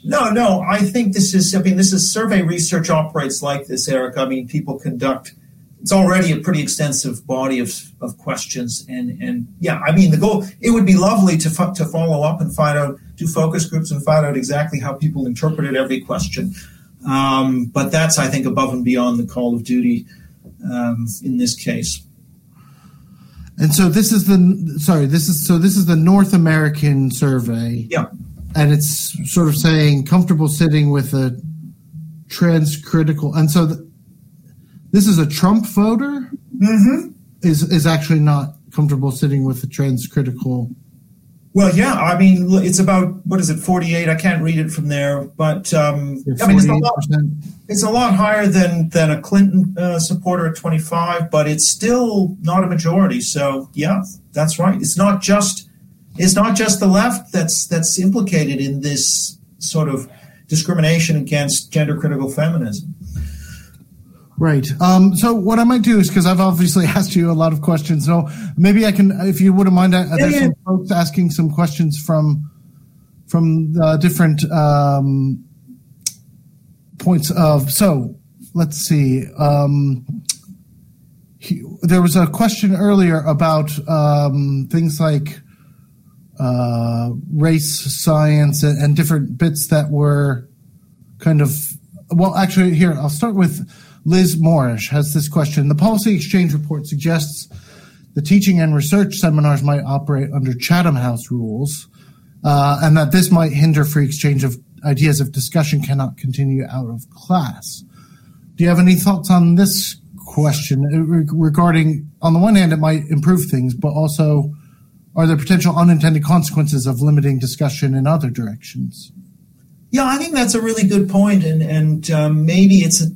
No, no. I think this is. I mean, this is survey research operates like this, Eric. I mean, people conduct. It's already a pretty extensive body of, of questions, and and yeah, I mean, the goal. It would be lovely to to follow up and find out, do focus groups and find out exactly how people interpreted every question. Um, but that's, I think, above and beyond the call of duty um, in this case. And so this is the sorry, this is so this is the North American survey. Yeah. And it's sort of saying comfortable sitting with a transcritical and so the, this is a Trump voter mm-hmm. is is actually not comfortable sitting with a transcritical well, yeah, I mean, it's about what is it, forty-eight? I can't read it from there, but um, I mean, it's a, lot, it's a lot higher than than a Clinton uh, supporter at twenty-five, but it's still not a majority. So, yeah, that's right. It's not just it's not just the left that's that's implicated in this sort of discrimination against gender critical feminism. Right. Um, so what I might do is because I've obviously asked you a lot of questions. So maybe I can, if you wouldn't mind, uh, there's some folks asking some questions from from the different um, points of. So let's see. Um, he, there was a question earlier about um, things like uh, race science and, and different bits that were kind of. Well, actually, here I'll start with Liz Morrish has this question. The Policy Exchange Report suggests the teaching and research seminars might operate under Chatham House rules, uh, and that this might hinder free exchange of ideas if discussion cannot continue out of class. Do you have any thoughts on this question uh, regarding, on the one hand, it might improve things, but also are there potential unintended consequences of limiting discussion in other directions? Yeah, I think that's a really good point, and and um, maybe it's a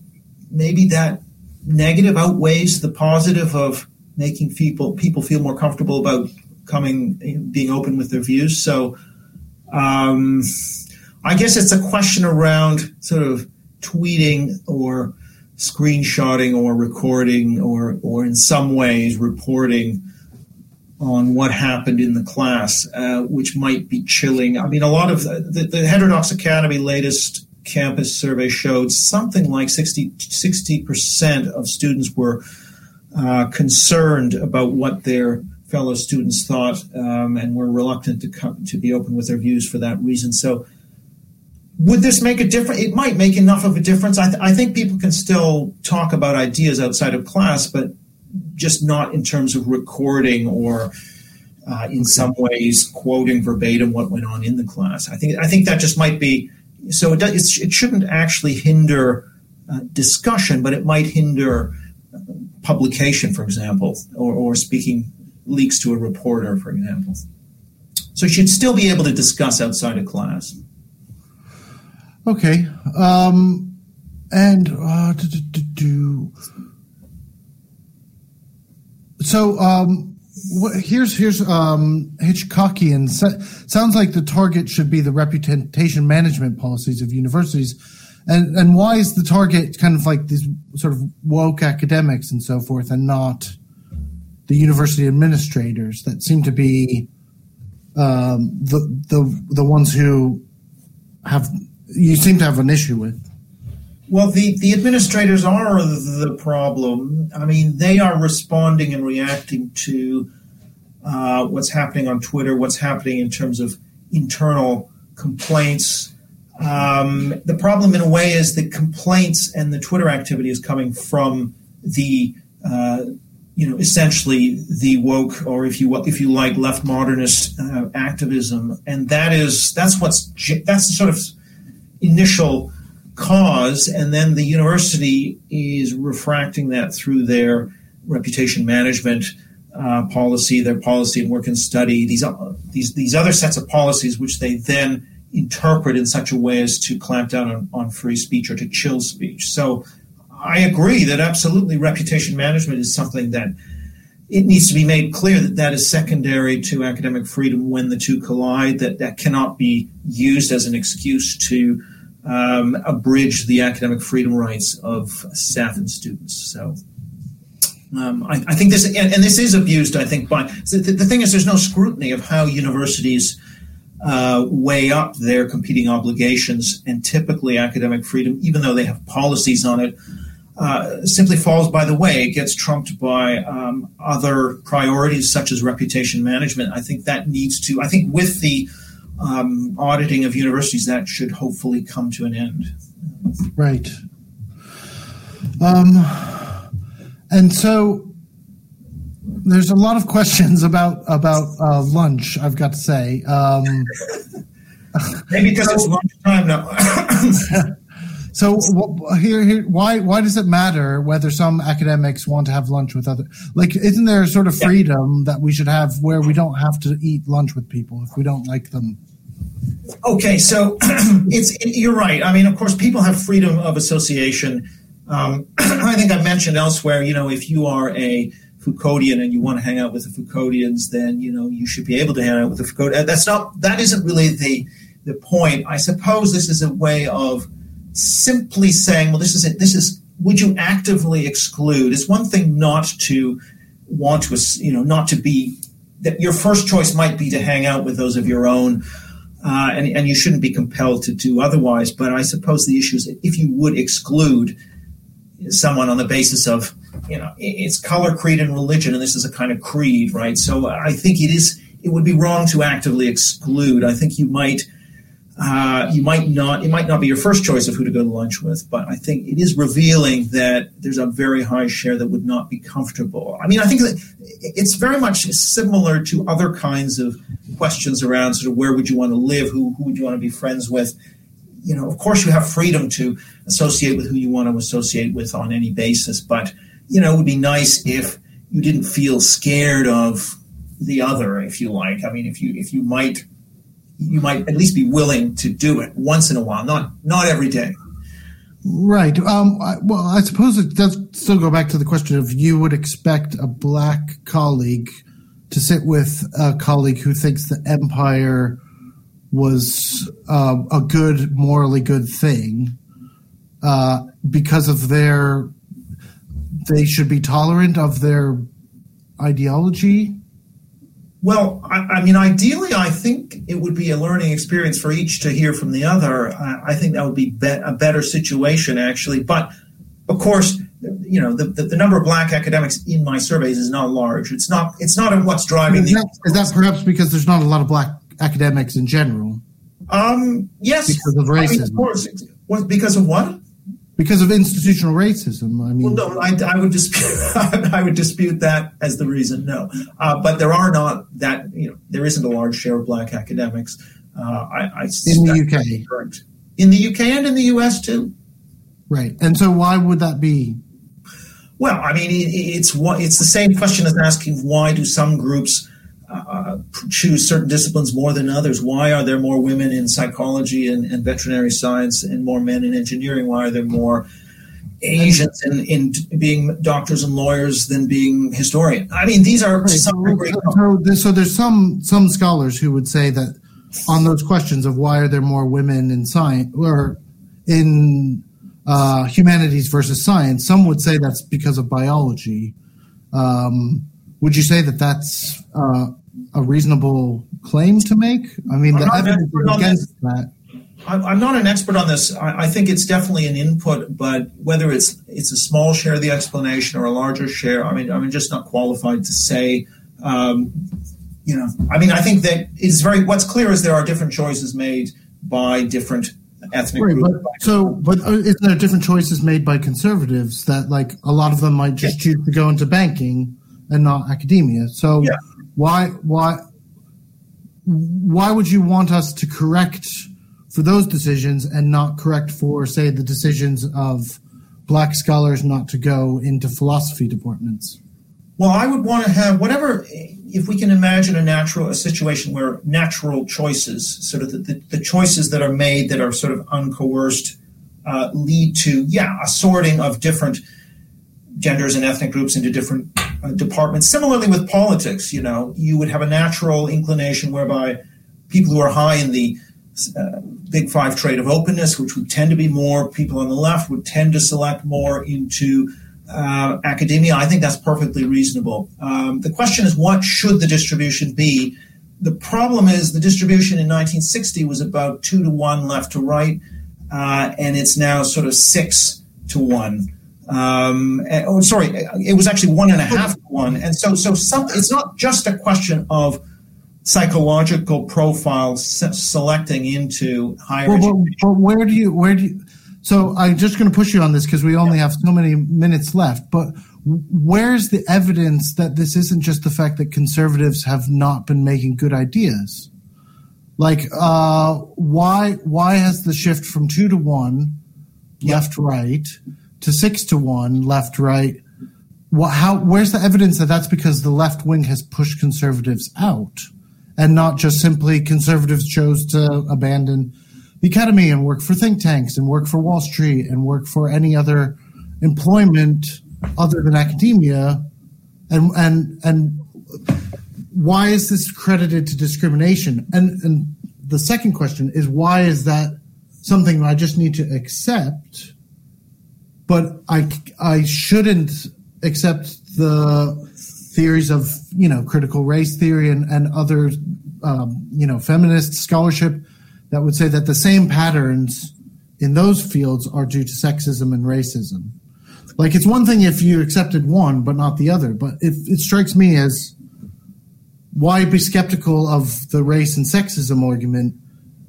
maybe that negative outweighs the positive of making people people feel more comfortable about coming being open with their views so um, i guess it's a question around sort of tweeting or screenshotting or recording or or in some ways reporting on what happened in the class, uh, which might be chilling. I mean, a lot of the, the Heterodox Academy latest campus survey showed something like 60 percent of students were uh, concerned about what their fellow students thought um, and were reluctant to come to be open with their views for that reason. So, would this make a difference? It might make enough of a difference. I, th- I think people can still talk about ideas outside of class, but just not in terms of recording or uh, in some ways quoting verbatim what went on in the class. I think I think that just might be so. It does, it shouldn't actually hinder uh, discussion, but it might hinder uh, publication, for example, or, or speaking leaks to a reporter, for example. So should still be able to discuss outside of class. Okay. Um, and uh, do, do, do, so um, here's here's um, Hitchcockian. sounds like the target should be the reputation management policies of universities, and and why is the target kind of like these sort of woke academics and so forth, and not the university administrators that seem to be um, the the the ones who have you seem to have an issue with. Well, the, the administrators are the problem. I mean, they are responding and reacting to uh, what's happening on Twitter, what's happening in terms of internal complaints. Um, the problem, in a way, is the complaints and the Twitter activity is coming from the, uh, you know, essentially the woke, or if you if you like, left modernist uh, activism, and that is that's what's that's the sort of initial cause, and then the university is refracting that through their reputation management uh, policy, their policy and work and study, these uh, these these other sets of policies, which they then interpret in such a way as to clamp down on, on free speech or to chill speech. So I agree that absolutely reputation management is something that it needs to be made clear that that is secondary to academic freedom when the two collide, that that cannot be used as an excuse to um, abridge the academic freedom rights of staff and students. So. Um, I, I, think this, and, and, this is abused. I think by the, the, thing is, there's no scrutiny of how universities uh, weigh up their competing obligations, and typically academic freedom, even though they have policies on it, uh, simply falls by the way. It gets trumped by um, other priorities such as reputation management. I think that needs to. I think with the um, auditing of universities, that should hopefully come to an end. Right. Um, and so there's a lot of questions about about uh, lunch. I've got to say. Um, Maybe because it's lunchtime now. so here, here, why why does it matter whether some academics want to have lunch with other? Like, isn't there a sort of freedom yeah. that we should have where we don't have to eat lunch with people if we don't like them? Okay, so it's it, you're right. I mean, of course, people have freedom of association. Um, I think I've mentioned elsewhere. You know, if you are a Foucauldian and you want to hang out with the Foucauldians, then you know you should be able to hang out with the Foucauldians. That's not that isn't really the the point. I suppose this is a way of simply saying, well, this is it. This is would you actively exclude? It's one thing not to want to, you know, not to be that your first choice might be to hang out with those of your own uh, and, and you shouldn't be compelled to do otherwise. But I suppose the issue is if you would exclude someone on the basis of, you know, it's color, creed, and religion, and this is a kind of creed, right? So I think it is, it would be wrong to actively exclude. I think you might. Uh, you might not it might not be your first choice of who to go to lunch with but i think it is revealing that there's a very high share that would not be comfortable i mean i think that it's very much similar to other kinds of questions around sort of where would you want to live, who, who would you want to be friends with. You know, of course, you have freedom to associate with who you want to associate with on any basis, but you know, it would be nice if you didn't feel scared of the other, if you like. I mean, if you if you might you might at least be willing to do it once in a while, not not every day. Right. Um, I, well, I suppose it does still go back to the question of you would expect a black colleague to sit with a colleague who thinks the empire was uh, a good, morally good thing uh, because of their, they should be tolerant of their ideology. Well, I, I, mean, ideally, I think it would be a learning experience for each to hear from the other. I, I think that would be, be a better situation, actually. But of course, you know, the, the, the, number of black academics in my surveys is not large. It's not. It's not what's driving. Is that, is that perhaps because there's not a lot of black academics in general? Um. Yes. Because of racism. I mean, of course. Because of what? Because of institutional racism. I mean, well, no, I, I would dispute. I would dispute that as the reason. No, uh, but there are not that. You know, there isn't a large share of black academics. Uh, I, I in the UK, in the UK and in the US too. Right, and so why would that be? Well, I mean, it, it's what it's the same question as asking why do some groups uh, choose certain disciplines more than others? Why are there more women in psychology and, and, veterinary science and more men in engineering? Why are there more Asians in, in being doctors and lawyers than being historians? I mean, these are right. some so, so, so there's some some scholars who would say that on those questions of why are there more women in science or in uh, humanities versus science, some would say that's because of biology. Um, would you say that that's uh, a reasonable claim to make? I mean, I'm the evidence against that. I'm not an expert on this. I think it's definitely an input, but whether it's it's a small share of the explanation or a larger share, I mean, I'm just not qualified to say. Um, you know, I mean, I think that it's very. What's clear is there are different choices made by different ethnic right, groups. But, so, but uh, is there different choices made by conservatives that, like, a lot of them might just choose to go into banking and not academia. So yeah. why why why would you want us to correct for those decisions and not correct for say the decisions of black scholars not to go into philosophy departments? Well, I would want to have whatever if we can imagine a natural a situation where natural choices, sort of the, the, the choices that are made that are sort of uncoerced, uh, lead to yeah a sorting of different genders and ethnic groups into different departments. Similarly with politics, you know, you would have a natural inclination whereby people who are high in the uh, big five trait of openness, which would tend to be more people on the left, would tend to select more into uh, academia. I think that's perfectly reasonable. Um, the question is, what should the distribution be? The problem is the distribution in 1960 was about two to one left to right, uh, and it's now sort of six to one. Um, and, oh, sorry, it was actually one and a half to one. And so, so some, it's not just a question of psychological profiles selecting into higher well, education. But, but where do you, where do you, so I'm just going to push you on this because we only yeah. have so many minutes left. But where's the evidence that this isn't just the fact that conservatives have not been making good ideas? Like, uh, why why has the shift from two to one, left right, to six to one, left right. What, how, where's the evidence that that's because the left wing has pushed conservatives out and not just simply conservatives chose to abandon the academy and work for think tanks and work for Wall Street and work for any other employment other than academia? And, and, and why is this credited to discrimination? And, and the second question is why is that something I just need to accept but I I shouldn't accept the theories of you know critical race theory and and other um, you know feminist scholarship that would say that the same patterns in those fields are due to sexism and racism. Like it's one thing if you accepted one but not the other, but it, it strikes me as why be skeptical of the race and sexism argument,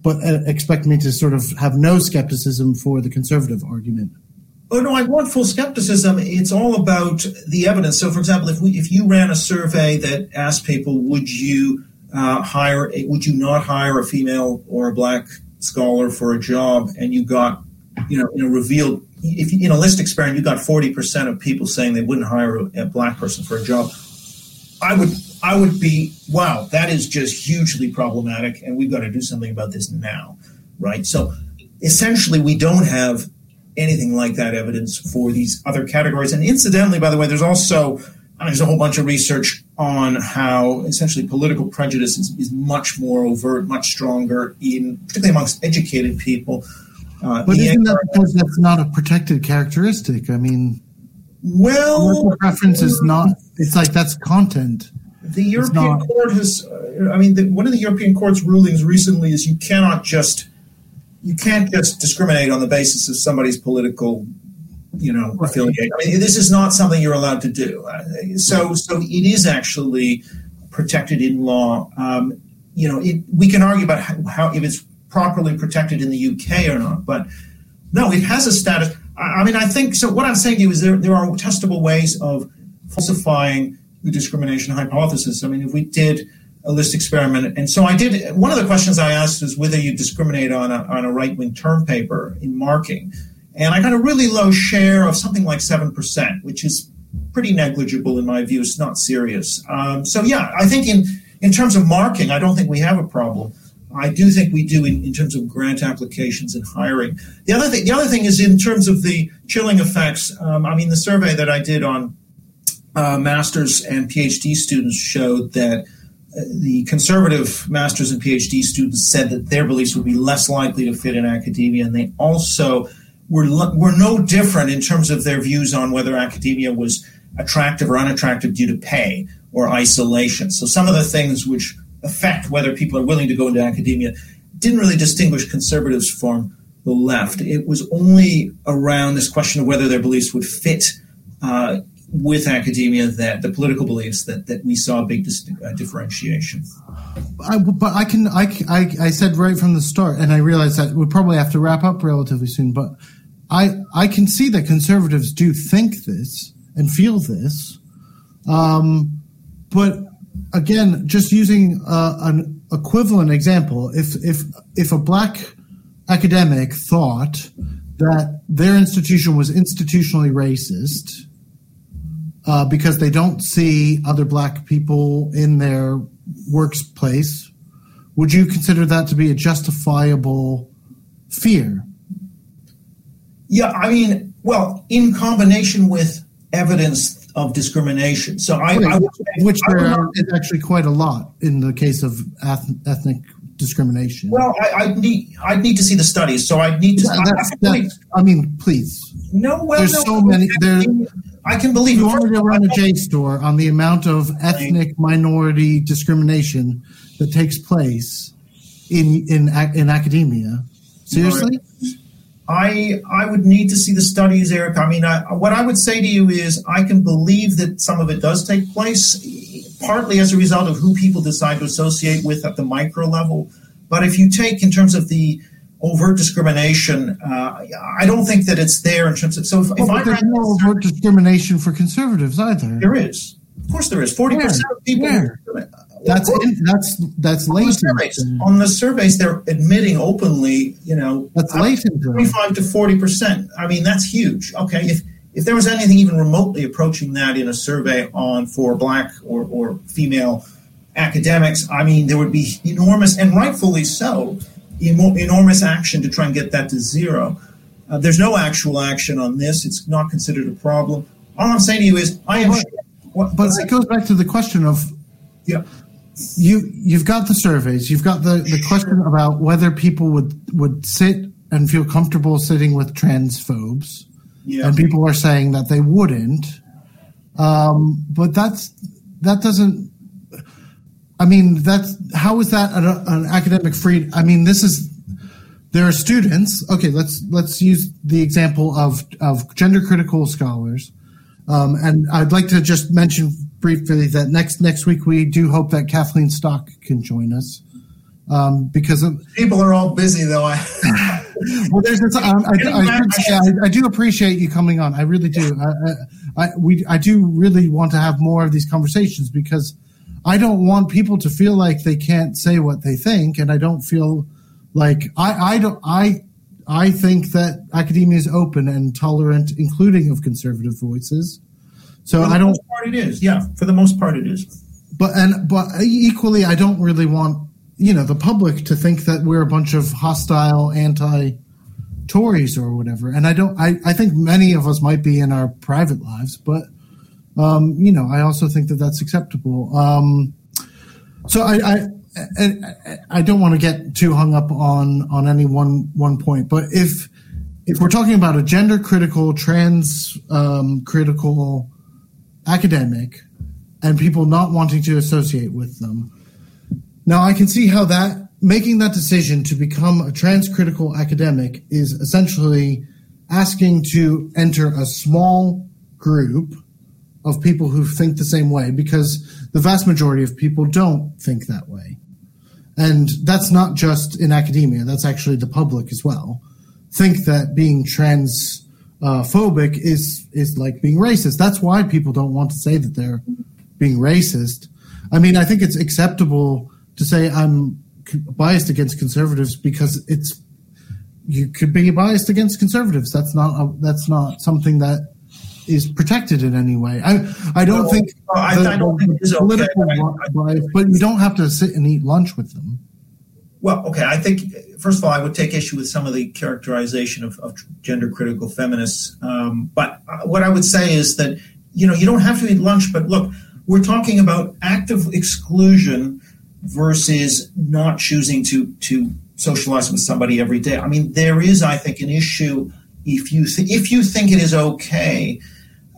but uh, expect me to sort of have no skepticism for the conservative argument. Oh no, I want full skepticism. It's all about the evidence. So, for example, if we if you ran a survey that asked people, would you uh, hire, would you not hire a female or a black scholar for a job, and you got, you know, in a revealed, if in a list experiment, you got forty percent of people saying they wouldn't hire a, a black person for a job. I would I would be wow, that is just hugely problematic, and we've got to do something about this now, right? So essentially, we don't have anything like that evidence for these other categories. And incidentally, by the way, there's also there's a whole bunch of research on how essentially political prejudice is, is much more overt, much stronger, in particularly amongst educated people. Uh, but isn't that because that's not a protected characteristic? I mean, well, preference is not. It's like that's content. The European court has. Uh, I mean, the, one of the European court's rulings recently is you cannot just you can't just discriminate on the basis of somebody's political you know right. affiliation. I mean, this is not something you're allowed to do. Uh, so so it is actually protected in law. Um, you know, it, we can argue about how, how, if it's properly protected in the UK or not, but no, it has a status. I mean, I think so. What I'm saying to you is there there are testable ways of falsifying the discrimination hypothesis. I mean, if we did a list experiment, and so I did. One of the questions I asked is whether you discriminate on a, on a right wing term paper in marking, and I got a really low share of something like seven percent, which is pretty negligible in my view. It's not serious. Um, so yeah, I think in in terms of marking, I don't think we have a problem. I do think we do in, in terms of grant applications and hiring. The other thing, the other thing is in terms of the chilling effects. Um, I mean, the survey that I did on uh, masters and PhD students showed that the conservative masters and PhD students said that their beliefs would be less likely to fit in academia, and they also were were no different in terms of their views on whether academia was attractive or unattractive due to pay or isolation. So some of the things which affect whether people are willing to go into academia didn't really distinguish conservatives from the left. It was only around this question of whether their beliefs would fit uh, with academia that the political beliefs that, that we saw a big dis- uh, differentiation. I, but I can I, I, I said right from the start, and I realize that we probably have to wrap up relatively soon. But I I can see that conservatives do think this and feel this, um, but again, just using uh, an equivalent example, if if if a black academic thought that their institution was institutionally racist uh, because they don't see other black people in their workplace, would you consider that to be a justifiable fear? Yeah, I mean, well, in combination with evidence of discrimination. So I, I would, which there is actually quite a lot in the case of ethnic discrimination. Well, I, I need I'd need to see the studies, so I need to. That, that, I, mean, please. No, well, there's no, so many. There, I can believe you want to run a JSTOR on the amount of ethnic minority discrimination that takes place in in in academia. Seriously. I I would need to see the studies, Eric. I mean, I, what I would say to you is I can believe that some of it does take place, partly as a result of who people decide to associate with at the micro level. But if you take in terms of the overt discrimination, uh, I don't think that it's there in terms of. So if, well, if I there's no overt discrimination for conservatives either. There is, of course, there is. Forty percent of people. That's in, that's that's latent. On the, surveys, on the surveys, they're admitting openly. You know, that's latent. Twenty-five to forty percent. I mean, that's huge. Okay, if if there was anything even remotely approaching that in a survey on for black or, or female academics, I mean, there would be enormous and rightfully so, enormous action to try and get that to zero. Uh, there's no actual action on this. It's not considered a problem. All I'm saying to you is, I am. But, sure, but it goes back to the question of, yeah you you've got the surveys, you've got the, the question about whether people would would sit and feel comfortable sitting with transphobes, yeah. and people are saying that they wouldn't. Um, but that's that doesn't. I mean, that's how is that an, an academic free? I mean, this is there are students. Okay, let's let's use the example of of gender critical scholars, um, and I'd like to just mention briefly that next next week we do hope that Kathleen Stock can join us um, because of, people are all busy though. I well, there's this. Um, I, I, I, I, do appreciate you coming on. I really do. I, we I do really want to have more of these conversations because I don't want people to feel like they can't say what they think, and I don't feel like I I don't I. I think that academia is open and tolerant, including of conservative voices. So I don't. part, it is. Yeah, for the most part, it is. But and but equally, I don't really want you know the public to think that we're a bunch of hostile anti Tories or whatever. And I don't. I I think many of us might be in our private lives, but um, you know, I also think that that's acceptable. Um, so I, I I don't want to get too hung up on on any one one point, but if if we're talking about a gender critical, trans um, critical academic and people not wanting to associate with them. Now, I can see how that making that decision to become a trans critical academic is essentially asking to enter a small group of people who think the same way because the vast majority of people don't think that way. And that's not just in academia, that's actually the public as well. Think that being transphobic uh, is is like being racist. That's why people don't want to say that they're being racist. I mean, I think it's acceptable to say I'm biased against conservatives because it's you could be biased against conservatives. That's not a, that's not something that is protected in any way. I I don't No, think no, I- I don't think it is political I- I- but you don't have to sit and eat lunch with them. Well, okay. I think first of all, I would take issue with some of the characterization of, of gender critical feminists. Um, but uh, what I would say is that you know you don't have to eat lunch. But look, we're talking about active exclusion versus not choosing to to socialize with somebody every day. I mean, there is, I think, an issue if you th- if you think it is okay.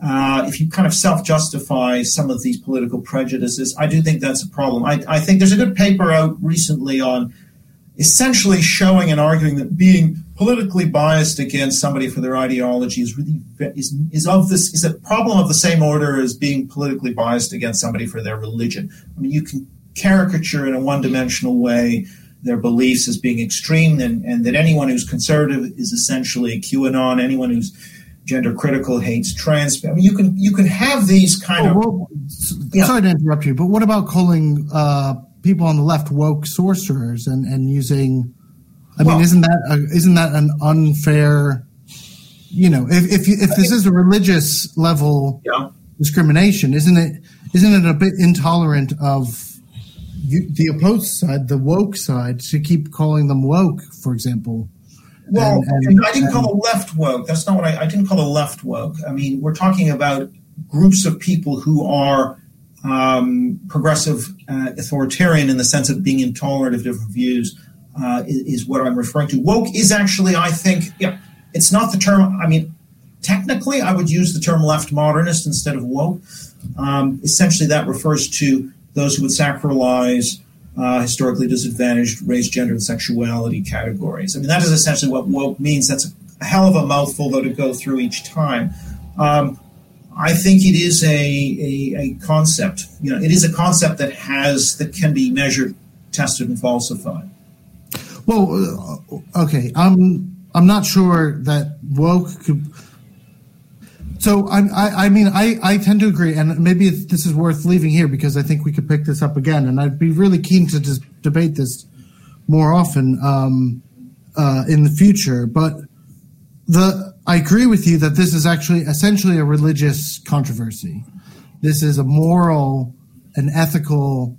Uh, if you kind of self-justify some of these political prejudices, I do think that's a problem. I, I think there's a good paper out recently on essentially showing and arguing that being politically biased against somebody for their ideology is really is, is of this is a problem of the same order as being politically biased against somebody for their religion. I mean, you can caricature in a one-dimensional way their beliefs as being extreme, and, and that anyone who's conservative is essentially a QAnon. Anyone who's gender critical hates trans. I mean, you can you can have these kind Oh, of well, Yeah. Sorry to interrupt you, but what about calling uh, people on the left woke sorcerers and, and using? I Well- mean, isn't that a, isn't that an unfair? You know, if if, you, if this is a religious level yeah. discrimination, isn't it isn't it a bit intolerant of you, the opposed side, the woke side, to keep calling them woke, for example? Well, And- and- I didn't call the left woke. That's not what I, I didn't call the left woke. I mean, we're talking about groups of people who are um, progressive, uh, authoritarian in the sense of being intolerant of different views. Uh, is, is what I'm referring to. Woke is actually, I think, yeah, it's not the term. I mean, technically, I would use the term left modernist instead of woke. Um, essentially, that refers to those who would sacralize uh, historically disadvantaged race, gender, and sexuality categories. I mean, that is essentially what woke means. That's a hell of a mouthful, though, to go through each time. Um, I think it is a, a, a concept. You know, it is a concept that has that can be measured, tested, and falsified. Well, uh, okay, I'm I'm not sure that woke could. So I, I, mean, I, I tend to agree, and maybe this is worth leaving here because I think we could pick this up again, and I'd be really keen to dis- debate this more often um, uh, in the future. But the I agree with you that this is actually essentially a religious controversy. This is a moral and ethical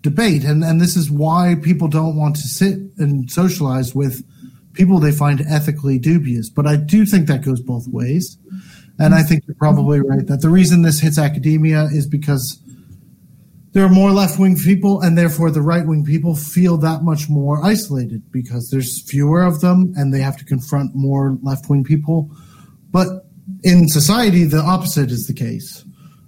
debate, and and this is why people don't want to sit and socialize with people they find ethically dubious. But I do think that goes both ways, and I think you're probably right that the reason this hits academia is because there are more left wing people, and therefore the right wing people feel that much more isolated because there's fewer of them, and they have to confront more left wing people. But in society, the opposite is the case.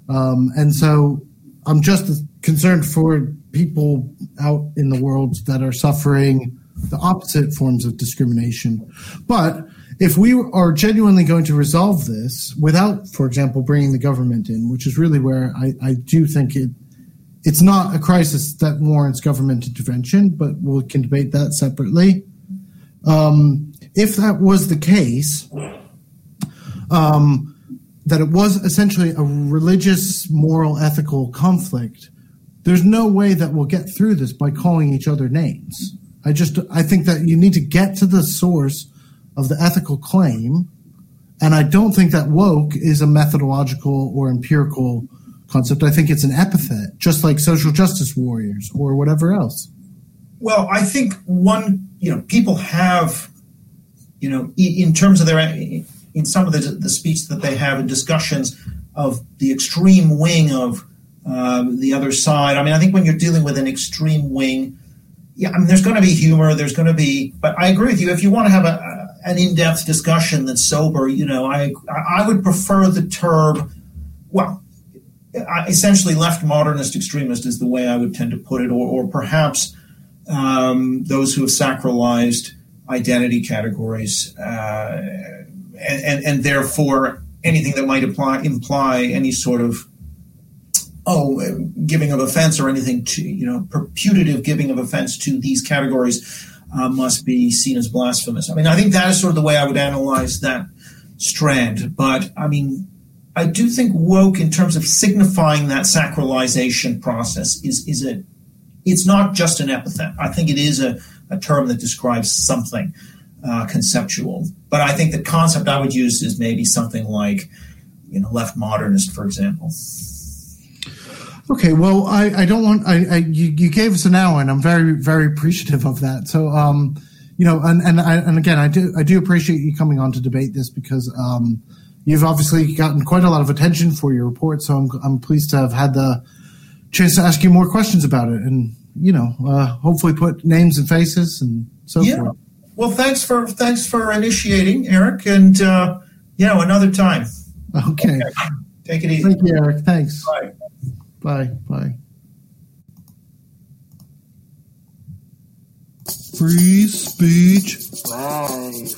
Um, and so I'm just concerned for people out in the world that are suffering the opposite forms of discrimination. But if we are genuinely going to resolve this without, for example, bringing the government in, which is really where I, I do think it, it's not a crisis that warrants government intervention, but we can debate that separately. Um, if that was the case, um, that it was essentially a religious, moral, ethical conflict, there's no way that we'll get through this by calling each other names. I just I think that you need to get to the source of the ethical claim, and I don't think that woke is a methodological or empirical concept. I think it's an epithet, just like social justice warriors or whatever else. Well, I think one, you know, people have, you know, in terms of their, in some of the, the speech that they have in discussions of the extreme wing of um, the other side. I mean, I think when you're dealing with an extreme wing, yeah, I mean, there's going to be humor. There's going to be, but I agree with you. If you want to have a an in-depth discussion that's sober, you know, I I would prefer the term. Well, essentially, left modernist extremist is the way I would tend to put it, or, or perhaps um, those who have sacralized identity categories, uh, and, and, and therefore anything that might apply, imply any sort of oh giving of offense or anything to you know putative giving of offense to these categories uh, must be seen as blasphemous. I mean, I think that is sort of the way I would analyze that strand. But I mean, I do think woke, in terms of signifying that sacralization process, is is a it's not just an epithet. I think it is a, a term that describes something uh, conceptual. But I think the concept I would use is maybe something like, you know, left modernist, for example. Okay, well, I, I don't want I, I you, you, gave us an hour, and I'm very very appreciative of that. So, um, you know, and and I, and again, I do I do appreciate you coming on to debate this because um, you've obviously gotten quite a lot of attention for your report. So I'm I'm pleased to have had the chance to ask you more questions about it, and you know, uh, hopefully put names and faces and so yeah. forth. Well, thanks for thanks for initiating, Eric, and uh, you know, another time. Okay. okay. Take it easy. Thank you, Eric. Thanks. Bye. Bye. Bye. Free speech. Bye.